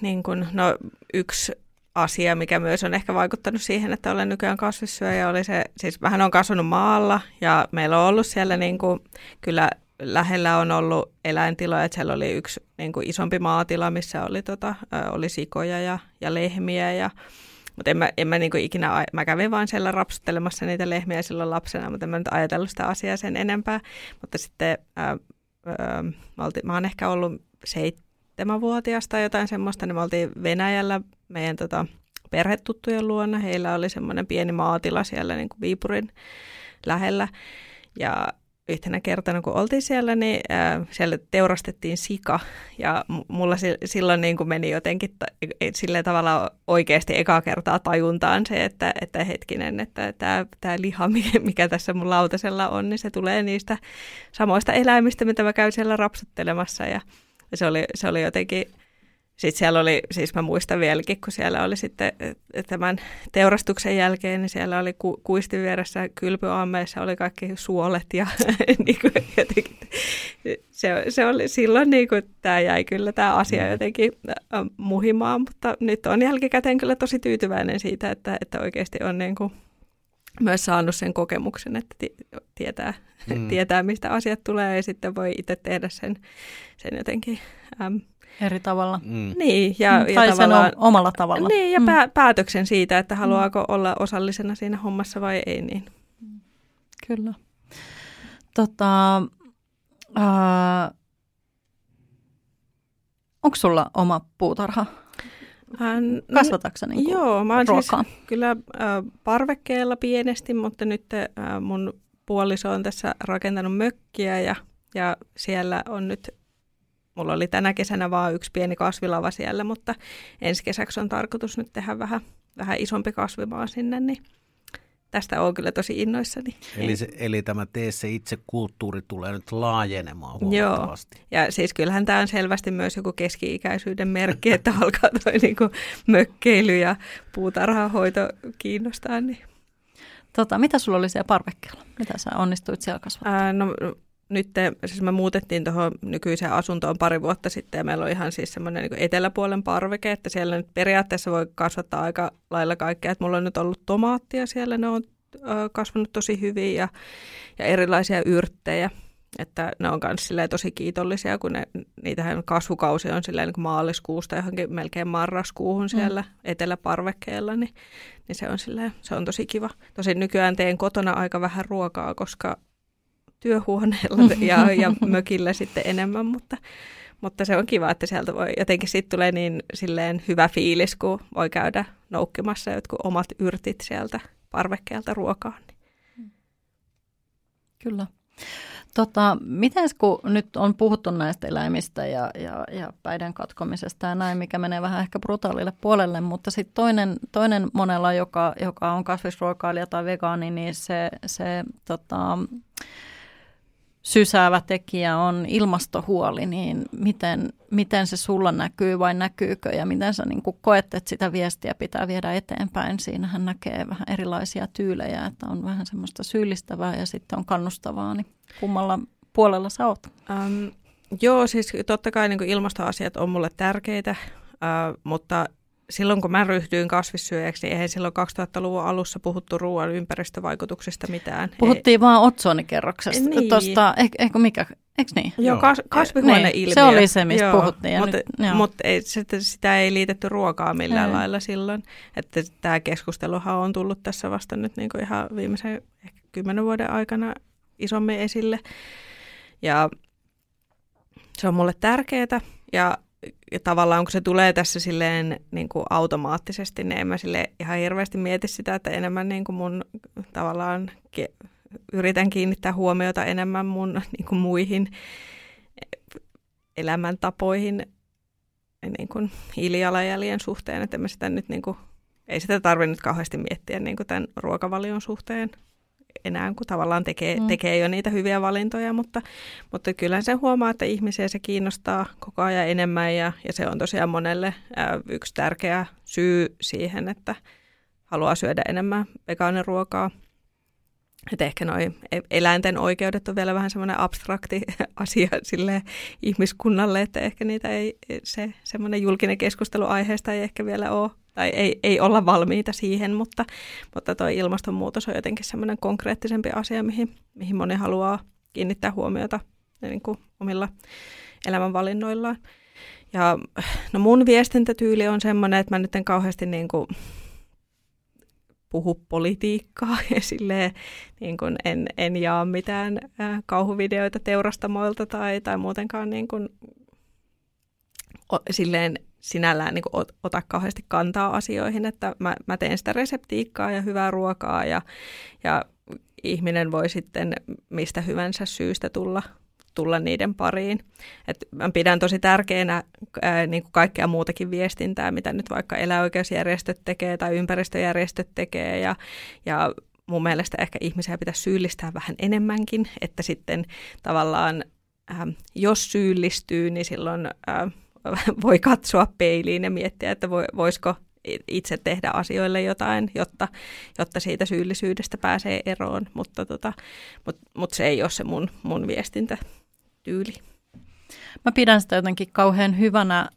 niin kun, no, yksi asia, mikä myös on ehkä vaikuttanut siihen, että olen nykyään kasvissyöjä, oli se, siis vähän on kasvanut maalla ja meillä on ollut siellä niin kuin, kyllä lähellä on ollut eläintiloja, että siellä oli yksi niin kuin isompi maatila, missä oli, tota, oli sikoja ja, ja lehmiä ja mutta en mä, en mä niin kuin ikinä, mä kävin vaan siellä rapsuttelemassa niitä lehmiä silloin lapsena, mutta en mä nyt ajatellut sitä asiaa sen enempää. Mutta sitten ää, ää, mä, oltiin, mä oon ehkä ollut seitsemänvuotias tai jotain semmoista, niin me oltiin Venäjällä meidän tota, perhetuttujen luona. Heillä oli semmoinen pieni maatila siellä niin kuin Viipurin lähellä. Ja yhtenä kertana, kun oltiin siellä, niin äh, siellä teurastettiin sika. Ja mulla silloin niin kuin meni jotenkin t- e, sillä tavalla oikeasti ekaa kertaa tajuntaan se, että, että hetkinen, että tämä, tämä liha, mikä tässä mun lautasella on, niin se tulee niistä samoista eläimistä, mitä mä käyn siellä rapsuttelemassa. Ja se oli, se oli jotenkin sitten siellä oli, siis mä muistan vieläkin, kun siellä oli sitten tämän teurastuksen jälkeen, niin siellä oli ku, kuistin vieressä kylpyammeissa oli kaikki suolet ja niin kuin jotenkin, se, se oli silloin niin kuin, tämä jäi kyllä tämä asia mm. jotenkin muhimaan, mutta nyt on jälkikäteen kyllä tosi tyytyväinen siitä, että, että oikeasti on niin kuin myös saanut sen kokemuksen, että tietää, mm. tietää, mistä asiat tulee ja sitten voi itse tehdä sen, sen jotenkin äm, eri tavalla. Mm. Niin, ja, mm, ja tai sen omalla tavalla. Niin, ja mm. päätöksen siitä, että haluaako mm. olla osallisena siinä hommassa vai ei. Niin. Kyllä. Tota, äh, Onko sulla oma puutarha? Kasvatatko niin Joo, mä oon ruokaa? siis kyllä äh, parvekkeella pienesti, mutta nyt äh, mun puoliso on tässä rakentanut mökkiä ja, ja siellä on nyt, mulla oli tänä kesänä vaan yksi pieni kasvilava siellä, mutta ensi kesäksi on tarkoitus nyt tehdä vähän, vähän isompi kasvimaa sinne, niin tästä on kyllä tosi innoissani. Eli, se, eli tämä tee se itse kulttuuri tulee nyt laajenemaan huomattavasti. Joo, ja siis kyllähän tämä on selvästi myös joku keski-ikäisyyden merkki, että alkaa toi niinku mökkeily ja puutarhahoito kiinnostaa. Niin. Tota, mitä sulla oli siellä parvekkeella? Mitä sä onnistuit siellä kasvattamaan? Ää, no nyt siis me muutettiin tuohon nykyiseen asuntoon pari vuotta sitten ja meillä on ihan siis semmoinen niin eteläpuolen parveke, että siellä nyt periaatteessa voi kasvattaa aika lailla kaikkea. Että mulla on nyt ollut tomaattia siellä, ne on kasvanut tosi hyvin ja, ja erilaisia yrttejä. Että ne on myös tosi kiitollisia, kun ne, niitähän kasvukausi on silleen niin maaliskuusta johonkin melkein marraskuuhun mm. siellä mm. eteläparvekkeella, niin, niin se, on silleen, se on tosi kiva. Tosin nykyään teen kotona aika vähän ruokaa, koska työhuoneella ja, ja mökillä sitten enemmän, mutta, mutta se on kiva, että sieltä voi jotenkin sitten tulee niin silleen hyvä fiilis, kun voi käydä noukkimassa jotkut omat yrtit sieltä parvekkeelta ruokaan. Kyllä. Tota, miten kun nyt on puhuttu näistä eläimistä ja, ja, ja päiden katkomisesta ja näin, mikä menee vähän ehkä brutaalille puolelle, mutta sitten toinen, toinen monella, joka, joka on kasvisruokailija tai vegaani, niin se, se tota, sysäävä tekijä on ilmastohuoli, niin miten, miten se sulla näkyy vai näkyykö ja miten sä niin koet, että sitä viestiä pitää viedä eteenpäin. Siinähän näkee vähän erilaisia tyylejä, että on vähän semmoista syyllistävää ja sitten on kannustavaa, niin kummalla puolella sä oot? Um, joo, siis totta kai niin ilmastoasiat on mulle tärkeitä, uh, mutta silloin kun mä ryhdyin kasvissyöjäksi, niin eihän silloin 2000-luvun alussa puhuttu ruoan ympäristövaikutuksista mitään. Puhuttiin Ei. vaan otsonikerroksesta. Niin. Tosta, eh, ehkä mikä, eikö niin? Joo, kas, kasvihuoneilmiö. Niin, se oli se, mistä joo, puhuttiin. Mutta, nyt, mutta ei, sitä, sitä ei liitetty ruokaa millään ei. lailla silloin. Että tämä keskusteluhan on tullut tässä vasta nyt niin kuin ihan viimeisen ehkä kymmenen vuoden aikana isommin esille. Ja se on mulle tärkeää. Ja tavallaan kun se tulee tässä silleen niin kuin automaattisesti, niin en mä sille ihan hirveästi mieti sitä, että enemmän niin kuin mun tavallaan ke- yritän kiinnittää huomiota enemmän mun niin kuin muihin elämäntapoihin niin kuin hiilijalanjäljen suhteen, että mä sitä nyt niin kuin, ei sitä tarvitse nyt kauheasti miettiä niin kuin tämän ruokavalion suhteen enää, kun tavallaan tekee, mm. tekee jo niitä hyviä valintoja, mutta, mutta kyllä se huomaa, että ihmisiä se kiinnostaa koko ajan enemmän ja, ja se on tosiaan monelle ää, yksi tärkeä syy siihen, että haluaa syödä enemmän vegaaniruokaa. Että ehkä noi eläinten oikeudet on vielä vähän semmoinen abstrakti asia sille ihmiskunnalle, että ehkä niitä ei, se semmoinen julkinen keskustelu aiheesta ei ehkä vielä ole tai ei, ei olla valmiita siihen, mutta, mutta tuo ilmastonmuutos on jotenkin semmoinen konkreettisempi asia, mihin, mihin moni haluaa kiinnittää huomiota niin kuin omilla elämänvalinnoillaan. Ja no mun viestintätyyli on semmoinen, että mä nyt en kauheasti niin kuin puhu politiikkaa ja silleen, niin kuin en, en jaa mitään äh, kauhuvideoita teurastamoilta tai, tai muutenkaan niin kuin, silleen sinällään niin kuin ota kauheasti kantaa asioihin, että mä, mä teen sitä reseptiikkaa ja hyvää ruokaa ja, ja ihminen voi sitten mistä hyvänsä syystä tulla, tulla niiden pariin. Et mä pidän tosi tärkeänä ää, niin kuin kaikkea muutakin viestintää, mitä nyt vaikka eläoikeusjärjestöt tekee tai ympäristöjärjestöt tekee ja, ja mun mielestä ehkä ihmisiä pitäisi syyllistää vähän enemmänkin, että sitten tavallaan ää, jos syyllistyy, niin silloin ää, voi katsoa peiliin ja miettiä, että voisiko itse tehdä asioille jotain, jotta, jotta siitä syyllisyydestä pääsee eroon, mutta tota, mut, mut se ei ole se mun, mun viestintätyyli. Mä pidän sitä jotenkin kauhean hyvänä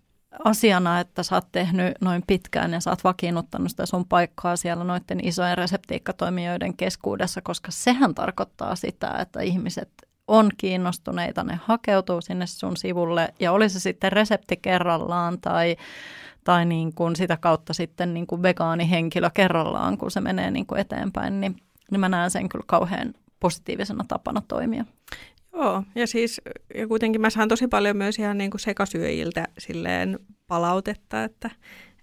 asiana, että sä oot tehnyt noin pitkään ja sä oot vakiinnuttanut sitä sun paikkaa siellä noiden isojen reseptiikkatoimijoiden keskuudessa, koska sehän tarkoittaa sitä, että ihmiset on kiinnostuneita, ne hakeutuu sinne sun sivulle ja oli se sitten resepti kerrallaan tai, tai niin kuin sitä kautta sitten niin kuin vegaanihenkilö kerrallaan, kun se menee niin kuin eteenpäin, niin, niin mä näen sen kyllä kauhean positiivisena tapana toimia. Joo, ja siis ja kuitenkin mä saan tosi paljon myös ihan niin kuin sekasyöjiltä silleen palautetta, että,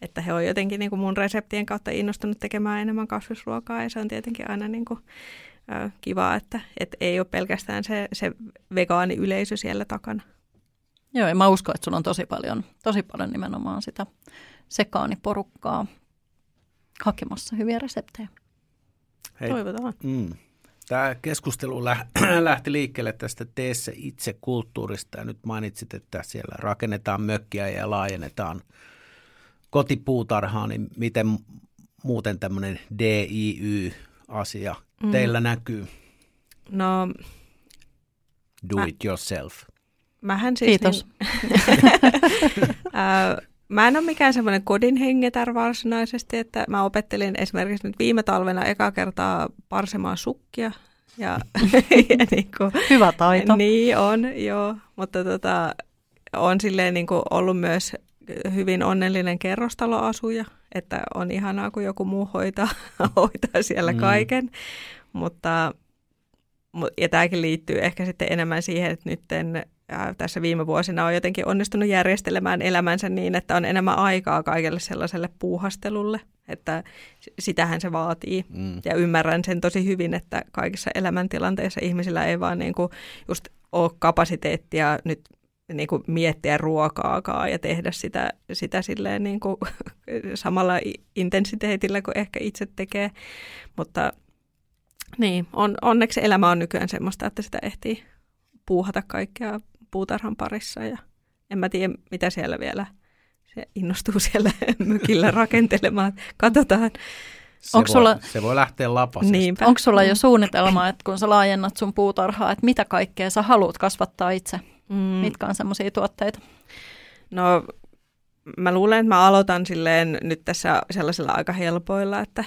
että he on jotenkin niin kuin mun reseptien kautta innostunut tekemään enemmän kasvisruokaa ja se on tietenkin aina niin kuin, äh, kiva, että, että ei ole pelkästään se, se vegaaniyleisö siellä takana. Joo, ja mä uskon, että sulla on tosi paljon, tosi paljon nimenomaan sitä sekaaniporukkaa hakemassa hyviä reseptejä. Hei. Toivotaan. Mm. Tämä keskustelu lähti liikkeelle tästä teessä itse kulttuurista ja nyt mainitsit, että siellä rakennetaan mökkiä ja laajennetaan kotipuutarhaa, niin miten muuten tämmöinen DIY-asia mm. teillä näkyy? No, Do mä, it yourself. Mähän siis Kiitos. Niin, Mä en ole mikään semmoinen kodin hengetär varsinaisesti, että mä opettelin esimerkiksi nyt viime talvena eka kertaa parsemaan sukkia. Ja, ja niin kuin, Hyvä taito. Niin on, joo. Mutta tota, on silleen niin kuin ollut myös hyvin onnellinen kerrostaloasuja, että on ihanaa, kun joku muu hoitaa, hoitaa siellä mm. kaiken. Mutta, ja tämäkin liittyy ehkä sitten enemmän siihen, että nytten tässä viime vuosina on jotenkin onnistunut järjestelemään elämänsä niin, että on enemmän aikaa kaikelle sellaiselle puuhastelulle, että sitähän se vaatii. Mm. Ja ymmärrän sen tosi hyvin, että kaikissa elämäntilanteissa ihmisillä ei vaan niin kuin just ole kapasiteettia nyt niin kuin miettiä ruokaakaan ja tehdä sitä, sitä silleen niin kuin samalla intensiteetillä kuin ehkä itse tekee. Mutta niin, on, onneksi elämä on nykyään semmoista, että sitä ehtii puuhata kaikkea puutarhan parissa ja en mä tiedä, mitä siellä vielä se innostuu siellä mykillä rakentelemaan. Katsotaan. Se, Onko voi, sulla, se voi lähteä lapasesta. Niinpä. Onko sulla jo suunnitelma, että kun sä laajennat sun puutarhaa, että mitä kaikkea sä haluat kasvattaa itse? Mm. Mitkä on semmoisia tuotteita? No mä luulen, että mä aloitan silleen nyt tässä sellaisilla aika helpoilla, että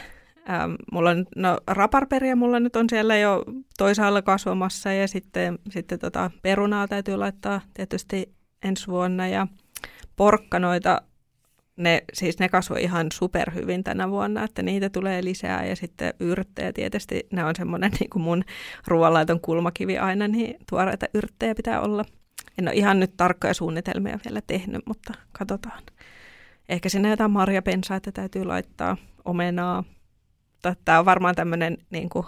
Ähm, mulla on, no raparperia mulla nyt on siellä jo toisaalla kasvamassa ja sitten, sitten tota perunaa täytyy laittaa tietysti ensi vuonna ja porkkanoita, ne, siis ne kasvoi ihan superhyvin tänä vuonna, että niitä tulee lisää ja sitten yrttejä tietysti, ne on semmoinen niin kuin mun ruoanlaiton kulmakivi aina, niin tuoreita yrttejä pitää olla. En ole ihan nyt tarkkoja suunnitelmia vielä tehnyt, mutta katsotaan. Ehkä sinne jotain marjapensaita täytyy laittaa, omenaa, tämä on varmaan tämmöinen niin kuin,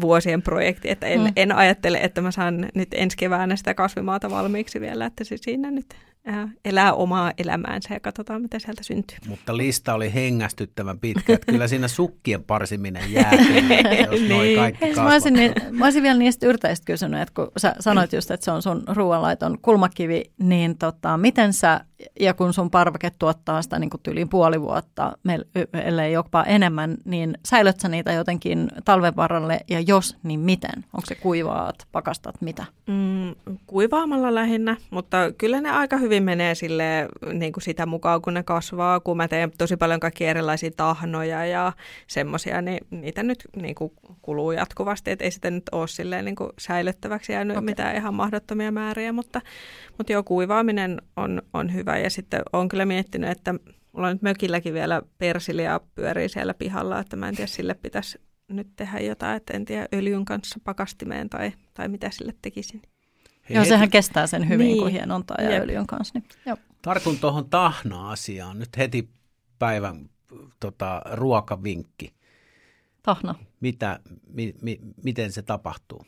vuosien projekti, että en, mm. en ajattele, että mä saan nyt ensi keväänä sitä kasvimaata valmiiksi vielä, että se siinä nyt elää omaa elämäänsä ja katsotaan, mitä sieltä syntyy. Mutta lista oli hengästyttävän pitkä, että kyllä siinä sukkien parsiminen jää, jos niin. kaikki mä, olisin, mä olisin vielä niistä yrteistä kysynyt, että kun sä sanoit just, että se on sun ruoanlaiton kulmakivi, niin tota, miten sä ja kun sun parveke tuottaa sitä niin yli puoli vuotta, ellei jopa enemmän, niin säilöt sä niitä jotenkin talven varalle ja jos, niin miten? Onko se kuivaat, pakastat, mitä? Mm, kuivaamalla lähinnä, mutta kyllä ne aika hyvin menee sille niin kuin sitä mukaan, kun ne kasvaa. Kun mä teen tosi paljon kaikkia erilaisia tahnoja ja semmoisia, niin niitä nyt niin kuin kuluu jatkuvasti, että ei sitä nyt ole silleen niin kuin säilyttäväksi jäänyt okay. mitään ihan mahdottomia määriä, mutta, mutta joo, kuivaaminen on, on hyvä. Ja sitten olen kyllä miettinyt, että mulla on nyt mökilläkin vielä persilia pyörii siellä pihalla, että mä en tiedä, sille pitäisi nyt tehdä jotain, että en tiedä öljyn kanssa pakastimeen tai, tai mitä sille tekisin. Hei, joo, sehän kestää sen hyvin, niin. kun hienontaa ja Jep. öljyn kanssa. Niin, joo. Tartun tuohon tahna-asiaan. Nyt heti päivän tota, ruokavinkki. Tahna. Mitä, mi, mi, miten se tapahtuu?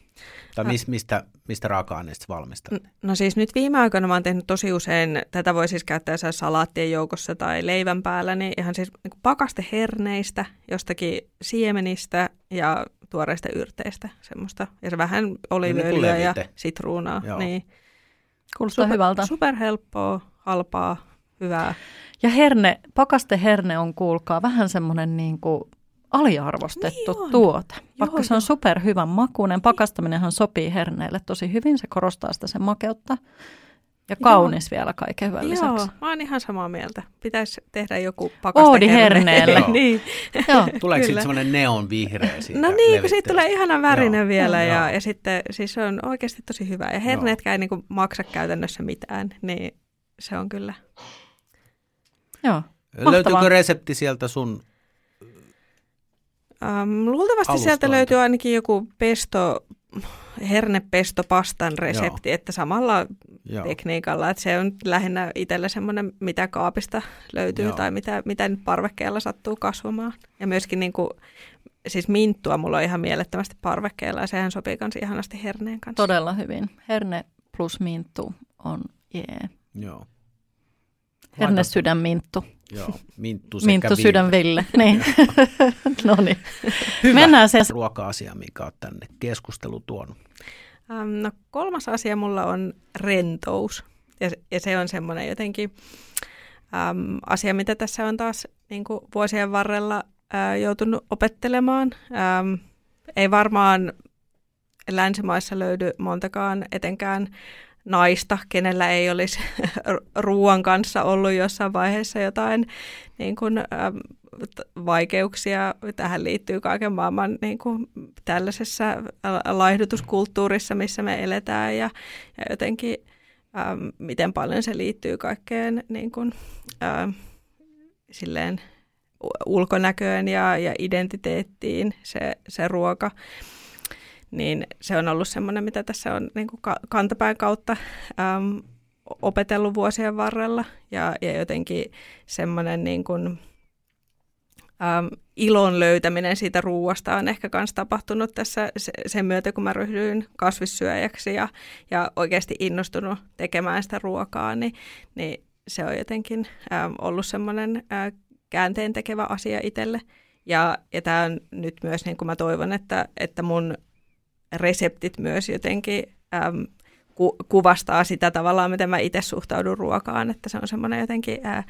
Tai mis, mistä, mistä raaka-aineista valmistat? No siis nyt viime aikoina mä oon tehnyt tosi usein, tätä voi siis käyttää salaattien joukossa tai leivän päällä, niin ihan siis niin pakasteherneistä, jostakin siemenistä ja tuoreista yrteistä semmoista. Ja se vähän oliiviöljyä ja sitruunaa. Niin. Kuulostaa Super, hyvältä. Superhelppoa, halpaa, hyvää. Ja herne, pakasteherne on kuulkaa vähän semmoinen niin kuin aliarvostettu niin tuote. Vaikka Joo, se on superhyvän makuinen, pakastaminenhan sopii herneille tosi hyvin, se korostaa sitä sen makeutta. Ja kaunis Joo. vielä kaiken hyvän Joo, lisäksi. mä oon ihan samaa mieltä. Pitäisi tehdä joku pakaste Oodi herneelle. niin. Joo. Tuleeko siitä semmoinen neon vihreä siitä No niin, kun siitä tulee ihana värinen Joo. vielä. Joo. Ja, ja sitten siis se on oikeasti tosi hyvä. Ja herneetkään ei niin kuin maksa käytännössä mitään, niin se on kyllä. Joo. Löytyykö resepti sieltä sun Um, luultavasti Alustalta. sieltä löytyy ainakin joku pesto, hernepestopastan resepti, Joo. että samalla Joo. tekniikalla, että se on lähinnä itsellä semmoinen, mitä kaapista löytyy Joo. tai mitä, mitä nyt parvekkeella sattuu kasvamaan. Ja myöskin niin kuin, siis minttua mulla on ihan mielettömästi parvekkeella ja sehän sopii myös ihanasti herneen kanssa. Todella hyvin. Herne plus minttu on jee. Joo. Herne Laita- sydän minttu. Joo, minttu sekä Minttu sydän Ville. Niin. no niin. Hyvä. Mennään sen. ruoka-asia, mikä on tänne keskustelu tuonut. Ähm, no kolmas asia mulla on rentous. Ja, se- ja se on semmoinen jotenkin äm, asia, mitä tässä on taas niin kuin vuosien varrella ää, joutunut opettelemaan. Äm, ei varmaan länsimaissa löydy montakaan etenkään naista, kenellä ei olisi ruoan kanssa ollut jossain vaiheessa jotain niin kuin, vaikeuksia. Tähän liittyy kaiken maailman niin kuin, tällaisessa ä- laihdutuskulttuurissa, missä me eletään ja, ja jotenkin äm, miten paljon se liittyy kaikkeen niin kuin, äm, silleen ulkonäköön ja, ja identiteettiin se, se ruoka. Niin se on ollut semmoinen, mitä tässä on niin kuin ka- kantapään kautta äm, opetellut vuosien varrella ja, ja jotenkin semmoinen niin kuin, äm, ilon löytäminen siitä ruuasta on ehkä myös tapahtunut tässä se- sen myötä, kun mä ryhdyin kasvissyöjäksi ja, ja oikeasti innostunut tekemään sitä ruokaa, niin, niin se on jotenkin äm, ollut semmoinen ä, käänteen tekevä asia itselle. Ja, ja tämä on nyt myös, niin kuin mä toivon, että, että mun reseptit myös jotenkin äm, ku, kuvastaa sitä tavallaan, miten mä itse suhtaudun ruokaan, että se on semmoinen jotenkin ää,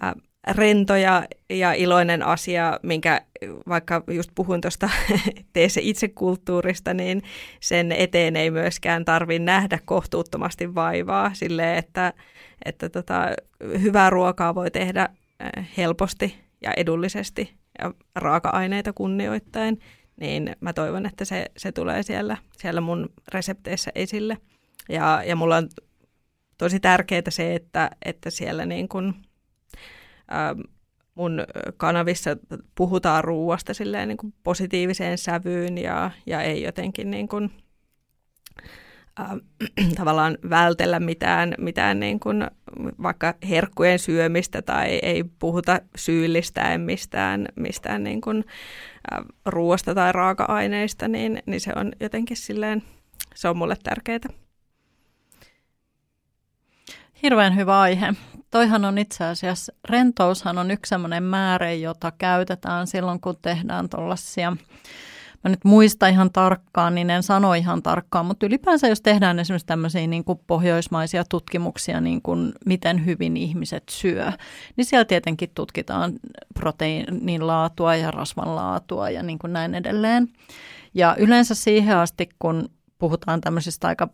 ää, rento ja, ja iloinen asia, minkä vaikka just puhun tuosta tee se itse kulttuurista, niin sen eteen ei myöskään tarvi nähdä kohtuuttomasti vaivaa. Sille, että, että tota, hyvää ruokaa voi tehdä helposti ja edullisesti ja raaka-aineita kunnioittain, niin mä toivon, että se, se tulee siellä, siellä mun resepteissä esille. Ja, ja mulla on tosi tärkeää se, että, että siellä niin kun, ä, mun kanavissa puhutaan ruuasta niin kuin positiiviseen sävyyn ja, ja ei jotenkin niin kuin, ä, tavallaan vältellä mitään, mitään niin kuin vaikka herkkujen syömistä tai ei puhuta syyllistäen mistään, mistään niin kuin, ä, ruoasta tai raaka-aineista, niin, niin se on jotenkin silleen, se on mulle tärkeää. Hirveän hyvä aihe. Toihan on itse asiassa, rentoushan on yksi sellainen määrä, jota käytetään silloin, kun tehdään tuollaisia, mä nyt muista ihan tarkkaan, niin en sano ihan tarkkaan, mutta ylipäänsä jos tehdään esimerkiksi tämmöisiä niin kuin pohjoismaisia tutkimuksia, niin kuin miten hyvin ihmiset syö, niin siellä tietenkin tutkitaan proteiinin laatua ja rasvan laatua ja niin kuin näin edelleen. Ja yleensä siihen asti, kun puhutaan tämmöisistä aika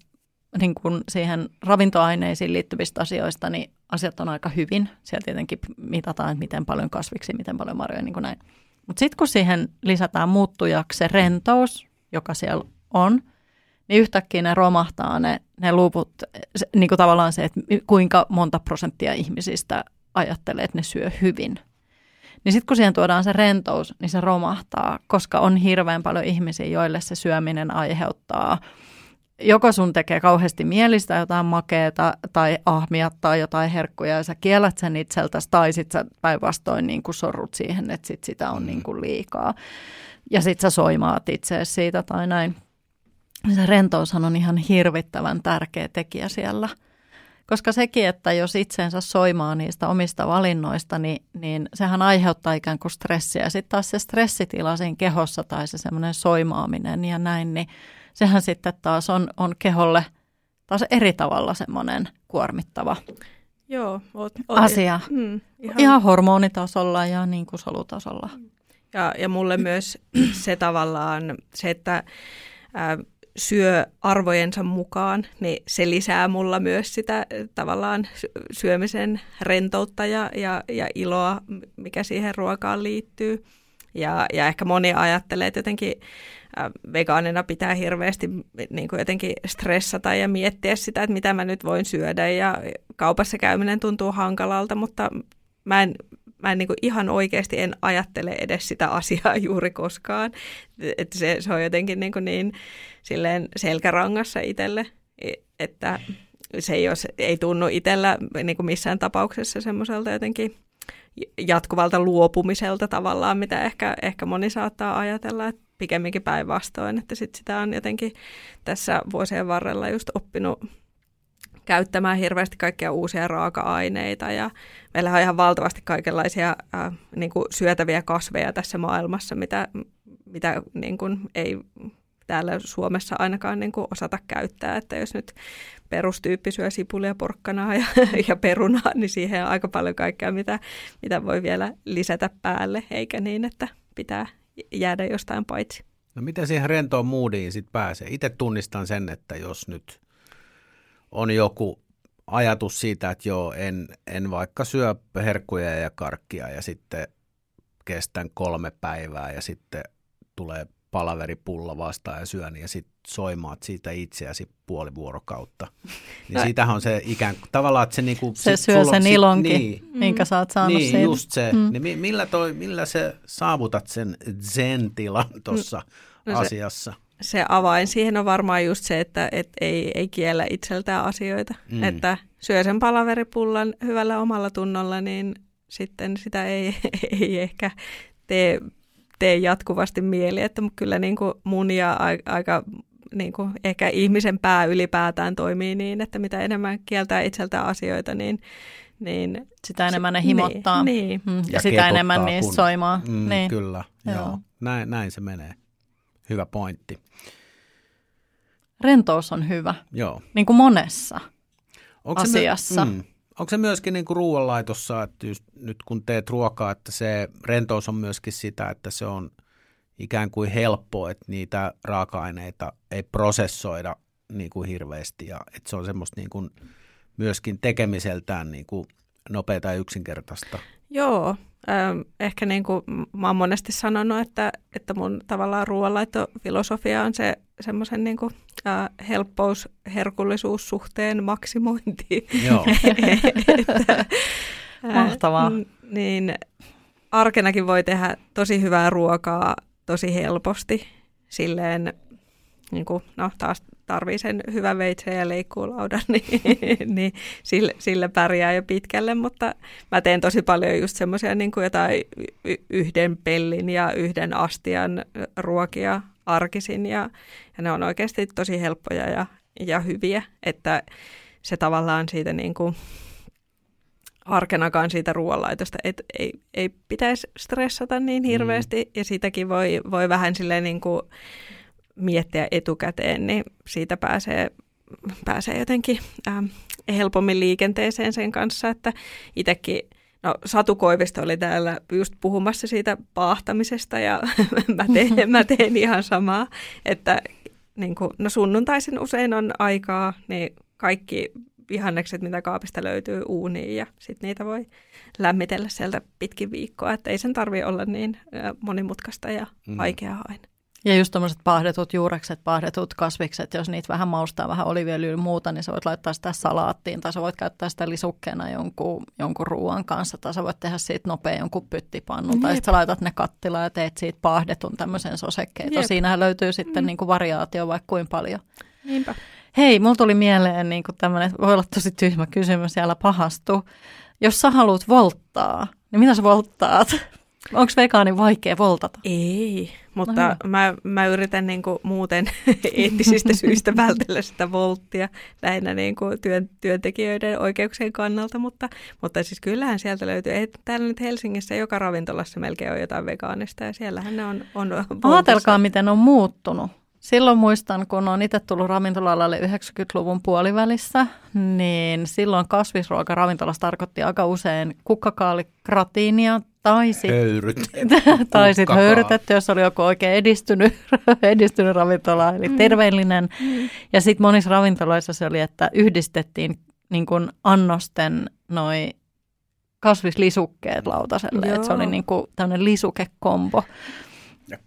niin kuin siihen ravintoaineisiin liittyvistä asioista, niin asiat on aika hyvin. Siellä tietenkin mitataan, että miten paljon kasviksi, miten paljon marjoja, niin kuin näin. Mutta sitten kun siihen lisätään muuttujaksi se rentous, joka siellä on, niin yhtäkkiä ne romahtaa ne, ne luvut, se, niin kuin tavallaan se, että kuinka monta prosenttia ihmisistä ajattelee, että ne syö hyvin. Niin sitten kun siihen tuodaan se rentous, niin se romahtaa, koska on hirveän paljon ihmisiä, joille se syöminen aiheuttaa – joko sun tekee kauheasti mielistä jotain makeeta tai ahmia tai jotain herkkuja ja sä kiellät sen itseltäsi tai sit sä päinvastoin niin kuin sorrut siihen, että sit sitä on niin kuin liikaa. Ja sit sä soimaat itseäsi siitä tai näin. Se rentoushan on ihan hirvittävän tärkeä tekijä siellä. Koska sekin, että jos itsensä soimaa niistä omista valinnoista, niin, niin sehän aiheuttaa ikään kuin stressiä. Sitten taas se stressitila siinä kehossa tai se semmoinen soimaaminen ja näin, niin sehän sitten taas on, on keholle taas eri tavalla semmoinen kuormittava Joo, oot, oot, asia. Mm, ihan, Ihan hormonitasolla ja niin kuin solutasolla. Ja, ja mulle myös se tavallaan, se, että ää, syö arvojensa mukaan, niin se lisää mulla myös sitä tavallaan syömisen rentoutta ja, ja, ja iloa, mikä siihen ruokaan liittyy. Ja, ja ehkä moni ajattelee, että jotenkin vegaanina pitää hirveästi niin kuin jotenkin stressata ja miettiä sitä, että mitä mä nyt voin syödä. Ja kaupassa käyminen tuntuu hankalalta, mutta mä en mä en niin kuin ihan oikeasti en ajattele edes sitä asiaa juuri koskaan. Että se, se on jotenkin niin, kuin niin silleen selkärangassa itselle, että se ei, ole, ei tunnu itsellä niin kuin missään tapauksessa semmoiselta jotenkin jatkuvalta luopumiselta tavallaan, mitä ehkä, ehkä moni saattaa ajatella, että pikemminkin päinvastoin, että sit sitä on jotenkin tässä vuosien varrella just oppinut käyttämään hirveästi kaikkia uusia raaka-aineita ja meillä on ihan valtavasti kaikenlaisia äh, niin kuin syötäviä kasveja tässä maailmassa, mitä, mitä niin kuin ei täällä Suomessa ainakaan niin kuin osata käyttää, että jos nyt perustyyppi syö sipulia, porkkanaa ja, ja perunaa, niin siihen on aika paljon kaikkea, mitä, mitä voi vielä lisätä päälle, eikä niin, että pitää jäädä jostain paitsi. No miten siihen rentoon moodiin sitten pääsee? Itse tunnistan sen, että jos nyt on joku ajatus siitä, että joo, en, en vaikka syö herkkuja ja karkkia ja sitten kestän kolme päivää ja sitten tulee palaveripulla vastaan ja syön ja sitten soimaat siitä itseäsi puoli vuorokautta. Niin no, siitähän on se ikään kuin tavallaan, että se niinku... Se syö sen sit, ilonkin, niin, minkä sä oot saanut niin, siitä. just se. Mm. Niin millä, toi, millä se saavutat sen zen-tilan tuossa no, no asiassa? Se, se avain siihen on varmaan just se, että et ei, ei kiellä itseltään asioita. Mm. Että syö sen palaveripullan hyvällä omalla tunnolla, niin sitten sitä ei, ei ehkä tee tee jatkuvasti mieli, että kyllä niin kuin mun ja aika niin kuin ehkä ihmisen pää ylipäätään toimii niin, että mitä enemmän kieltää itseltään asioita, niin, niin sitä enemmän ne himottaa niin, niin. Mm, ja, ja sitä enemmän niin kun, soimaa. Mm, niin. Kyllä, joo. joo. Näin, näin se menee. Hyvä pointti. Rentous on hyvä, joo. niin kuin monessa Onko asiassa. Se, mm, onko se myöskin niin kuin ruoanlaitossa, että just nyt kun teet ruokaa, että se rentous on myöskin sitä, että se on ikään kuin helppo, että niitä raaka-aineita ei prosessoida niin kuin hirveästi ja että se on semmoista niin kuin myöskin tekemiseltään niin kuin nopeata ja yksinkertaista. Joo, ehkä niin kuin mä oon monesti sanonut, että, että mun tavallaan ruoanlaittofilosofia on se semmoisen niin kuin, äh, helppous, herkullisuus suhteen maksimointi. Joo. että, Mahtavaa. Äh, niin arkenakin voi tehdä tosi hyvää ruokaa tosi helposti. Silleen, niin kuin, no taas tarvii sen hyvän veitsen ja leikkuulaudan, niin, niin sillä, sillä pärjää jo pitkälle, mutta mä teen tosi paljon just semmoisia niin kuin jotain yhden pellin ja yhden astian ruokia arkisin ja, ja ne on oikeasti tosi helppoja ja, ja hyviä, että se tavallaan siitä niin kuin, arkenakaan siitä ruoanlaitosta, että ei, ei pitäisi stressata niin mm. hirveästi mm. ja siitäkin voi, voi vähän silleen niin kuin miettiä etukäteen, niin siitä pääsee, pääsee jotenkin ähm, helpommin liikenteeseen sen kanssa, että itsekin No Satu Koivisto oli täällä just puhumassa siitä paahtamisesta ja mä, teen, mä teen ihan samaa, että niin kuin, no sunnuntaisin usein on aikaa, niin kaikki vihannekset, mitä kaapista löytyy uuniin ja sitten niitä voi lämmitellä sieltä pitkin viikkoa, että ei sen tarvi olla niin monimutkaista ja mm. vaikeaa aina. Ja just tuommoiset pahdetut juurekset, pahdetut kasvikset, jos niitä vähän maustaa, vähän oliviöljyä muuta, niin sä voit laittaa sitä salaattiin tai sä voit käyttää sitä lisukkeena jonkun, jonkun ruoan kanssa tai sä voit tehdä siitä nopea jonkun pyttipannun tai sitten sä laitat ne kattilaan ja teet siitä pahdetun tämmöisen sosekkeita. Siinähän löytyy sitten mm. niin kuin variaatio vaikka kuin paljon. Niinpä. Hei, mulla tuli mieleen niin tämmöinen, voi olla tosi tyhmä kysymys, siellä pahastu. Jos sä haluat volttaa, niin mitä sä volttaat? Onko vegaani vaikea voltata? Ei, mutta no mä, mä yritän niin kuin muuten eettisistä syistä vältellä sitä volttia lähinnä niin kuin työn, työntekijöiden oikeuksien kannalta, mutta, mutta siis kyllähän sieltä löytyy. Ei, täällä nyt Helsingissä joka ravintolassa melkein on jotain vegaanista ja siellähän ne on, on Ajatelkaa, miten on muuttunut. Silloin muistan, kun olen itse tullut ravintolalalle 90-luvun puolivälissä, niin silloin kasvisruoka ravintolassa tarkoitti aika usein kukkakaalikratiinia tai sitten tai sit höyrytetty, jos oli joku oikein edistynyt, edistynyt ravintola, eli mm. terveellinen. Mm. Ja sitten monissa ravintoloissa se oli, että yhdistettiin niin kuin annosten noi kasvislisukkeet lautaselle, että se oli niin kuin tämmöinen lisukekombo.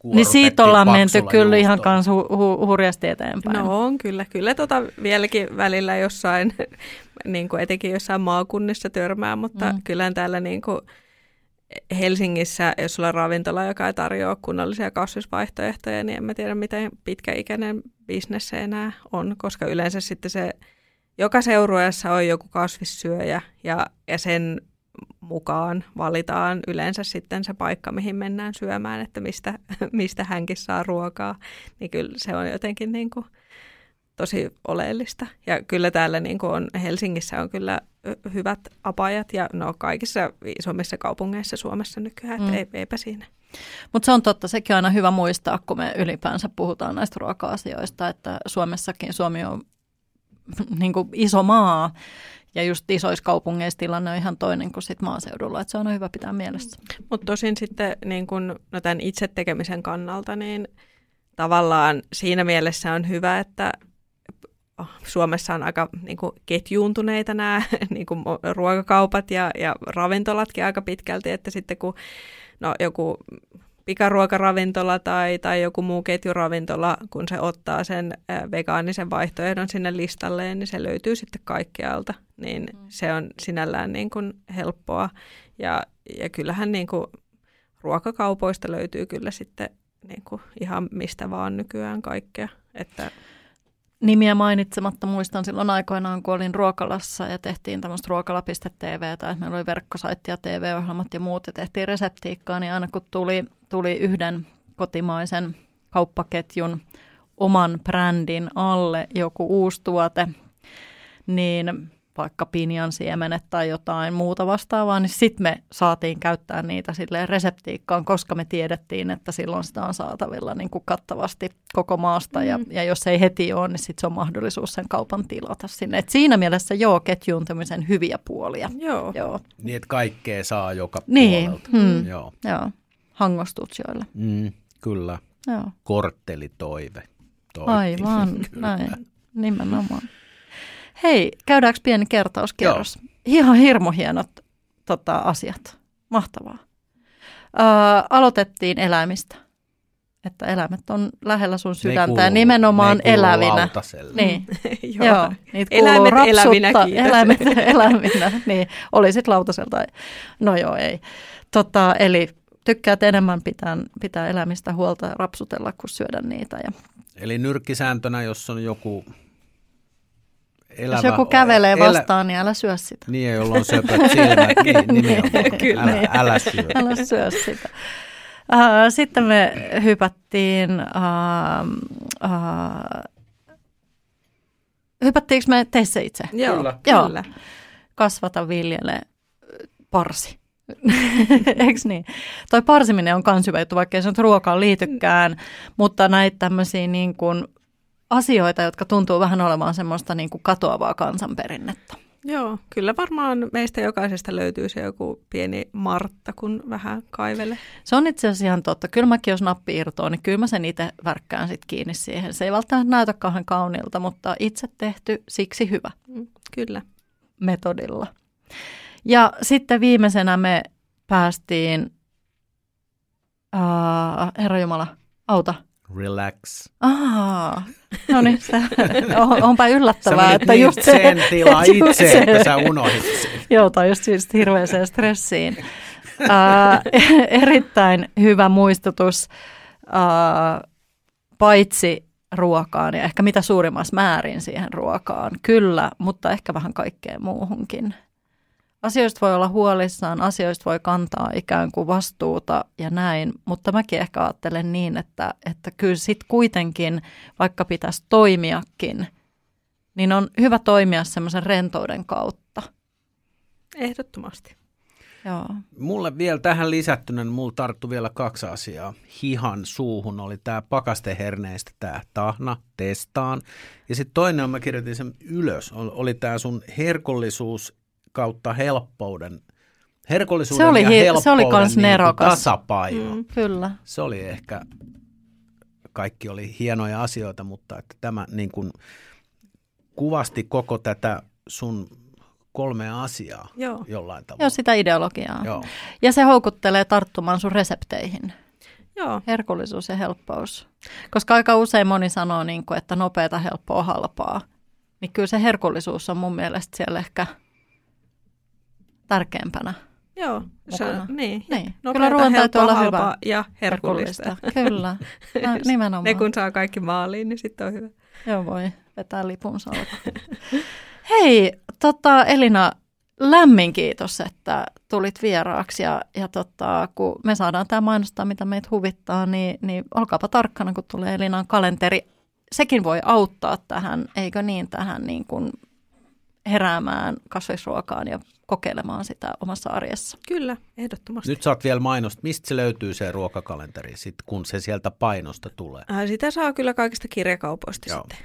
Niin siitä ollaan menty kyllä ihan kans hu- hu- hurjasti eteenpäin. No on kyllä, kyllä tota vieläkin välillä jossain, niin kuin etenkin jossain maakunnissa törmää, mutta mm. kyllä täällä niin kuin, Helsingissä, jos sulla on ravintola, joka ei tarjoa kunnollisia kasvisvaihtoehtoja, niin en mä tiedä, miten pitkäikäinen bisnes se enää on, koska yleensä sitten se, joka seurueessa on joku kasvissyöjä ja, ja sen mukaan valitaan yleensä sitten se paikka, mihin mennään syömään, että mistä, mistä hänkin saa ruokaa, niin kyllä se on jotenkin niin kuin tosi oleellista. Ja kyllä täällä niin kuin on, Helsingissä on kyllä hyvät apajat ja no kaikissa isommissa kaupungeissa Suomessa nykyään, että mm. ei, eipä siinä. Mutta se on totta, sekin on aina hyvä muistaa, kun me ylipäänsä puhutaan näistä ruoka-asioista, että Suomessakin Suomi on niin kuin iso maa ja just isoissa kaupungeissa tilanne on ihan toinen kuin sit maaseudulla, että se on hyvä pitää mielessä. Mutta tosin sitten niin kun, no tämän itse tekemisen kannalta, niin tavallaan siinä mielessä on hyvä, että Suomessa on aika niin kuin, ketjuuntuneita nämä niin kuin, ruokakaupat ja, ja ravintolatkin aika pitkälti, että sitten kun no, joku pikaruokaravintola tai, tai joku muu ketjuravintola, kun se ottaa sen vegaanisen vaihtoehdon sinne listalleen, niin se löytyy sitten kaikkialta. Niin mm. se on sinällään niin kuin helppoa. Ja, ja kyllähän niin kuin ruokakaupoista löytyy kyllä sitten niin kuin ihan mistä vaan nykyään kaikkea. Että nimiä mainitsematta muistan silloin aikoinaan, kun olin ruokalassa ja tehtiin tämmöistä ruokala.tv, tai meillä oli verkkosaitti ja TV-ohjelmat ja muut, ja tehtiin reseptiikkaa, niin aina kun tuli, tuli yhden kotimaisen kauppaketjun oman brändin alle joku uusi tuote, niin vaikka pinjan siemenet tai jotain muuta vastaavaa, niin sitten me saatiin käyttää niitä silleen reseptiikkaan, koska me tiedettiin, että silloin sitä on saatavilla niin kuin kattavasti koko maasta. Mm. Ja, ja jos ei heti ole, niin sitten se on mahdollisuus sen kaupan tilata sinne. Et siinä mielessä joo, ketjuuntumisen hyviä puolia. Joo. joo. Niin, että kaikkea saa joka niin. puolelta. Mm. Joo. joo. Hangostutsijoille. Mm, kyllä. Joo. Korttelitoive. Toikin. Aivan, näin. Nimenomaan. Hei, käydäänkö pieni kertauskierros? Joo. Ihan hirmu hienot tota, asiat. Mahtavaa. Ö, aloitettiin eläimistä. Että eläimet on lähellä sun sydäntä kuuluu, ja nimenomaan elävinä. Lautaselle. Niin. Joo. Joo, niitä eläimet elävinä, Eläimet elävinä, niin. Olisit lautaselta. No joo, ei. Tota, eli tykkäät enemmän pitää, pitää elämistä huolta ja rapsutella kuin syödä niitä. Ja... Eli nyrkkisääntönä, jos on joku elävä, Jos joku kävelee elä, vastaan, niin älä syö sitä. Niin, jolla on söpöt silmät, niin nimenomaan. Kyllä. Älä, älä syö. Älä syö sitä. Uh, sitten me hypättiin, uh, uh, hypättiinkö me teissä itse? Joo, kyllä. Joo. kyllä. Kasvata, viljele, parsi. Eikö niin? Toi parsiminen on kans hyvä juttu, vaikka ei se nyt ruokaan liitykään, mutta näitä tämmöisiä niin kuin asioita, jotka tuntuu vähän olemaan semmoista niin kuin katoavaa kansanperinnettä. Joo, kyllä varmaan meistä jokaisesta löytyy se joku pieni Martta, kun vähän kaivele. Se on itse asiassa ihan totta. Kyllä mäkin, jos nappi irtoaa, niin kyllä mä sen itse värkkään sit kiinni siihen. Se ei välttämättä näytä kauhean kauniilta, mutta itse tehty, siksi hyvä. Mm, kyllä. Metodilla. Ja sitten viimeisenä me päästiin, uh, Herra Jumala, auta – Relax. Ah, no niin, on, onpa yllättävää, sä että just sen tila itse, se, että sä unohdit sen. Joo, tai just siis hirveäseen stressiin. Uh, erittäin hyvä muistutus, uh, paitsi ruokaan ja ehkä mitä suurimmassa määrin siihen ruokaan. Kyllä, mutta ehkä vähän kaikkeen muuhunkin asioista voi olla huolissaan, asioista voi kantaa ikään kuin vastuuta ja näin, mutta mäkin ehkä ajattelen niin, että, että kyllä sitten kuitenkin, vaikka pitäisi toimiakin, niin on hyvä toimia semmoisen rentouden kautta. Ehdottomasti. Joo. Mulle vielä tähän lisättynä, niin mulla tarttu vielä kaksi asiaa. Hihan suuhun oli tämä pakasteherneistä tämä tahna, testaan. Ja sitten toinen, mä kirjoitin sen ylös, oli tämä sun herkollisuus kautta helppouden, herkollisuuden se oli, ja helppouden se oli kans niin tasapaino. Mm, kyllä. Se oli ehkä, kaikki oli hienoja asioita, mutta että tämä niin kuin kuvasti koko tätä sun kolmea asiaa Joo. jollain tavalla. Joo, sitä ideologiaa. Joo. Ja se houkuttelee tarttumaan sun resepteihin. Joo. Herkullisuus ja helppous. Koska aika usein moni sanoo, niin kuin, että nopeata, helppoa, halpaa. Niin kyllä se herkullisuus on mun mielestä siellä ehkä – tärkeämpänä. Joo, se Mukana. niin. Niin. Nopeata, Kyllä ruoan täytyy olla hyvä. ja herkullista. Kyllä, no, nimenomaan. Ne kun saa kaikki maaliin, niin sitten on hyvä. Joo, voi vetää lipun. Hei, tota, Elina, lämmin kiitos, että tulit vieraaksi ja, ja tota, kun me saadaan tämä mainostaa, mitä meitä huvittaa, niin, niin olkaapa tarkkana, kun tulee Elinan kalenteri. Sekin voi auttaa tähän, eikö niin, tähän niin kuin heräämään kasvisruokaan ja kokeilemaan sitä omassa arjessa. Kyllä, ehdottomasti. Nyt saat vielä mainosta, mistä se löytyy se ruokakalenteri, sit, kun se sieltä painosta tulee. Äh, Sitä saa kyllä kaikista kirjakaupoista Joo. sitten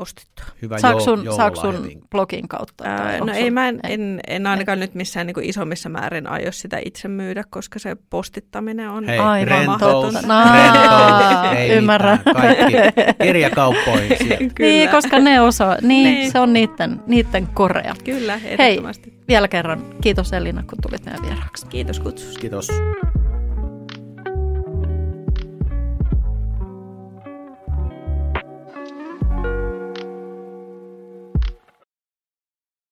ostettua. Hyvä Saako sun, saako sun blogin kautta? Ää, no sun- ei, mä en, en, en ainakaan nyt missään niin kuin isommissa määrin aio sitä itse myydä, koska se postittaminen on Hei, Aivan rentous, mahdotonta. No, ei ymmärrän. kaikki kirjakauppoihin Niin, koska ne osaa. Niin, Niin. se on niiden, niiden korea. kyllä, ehdottomasti. Vielä kerran kiitos Elina, kun tulit meidän vieraaksi. Kiitos kutsusta. Kiitos.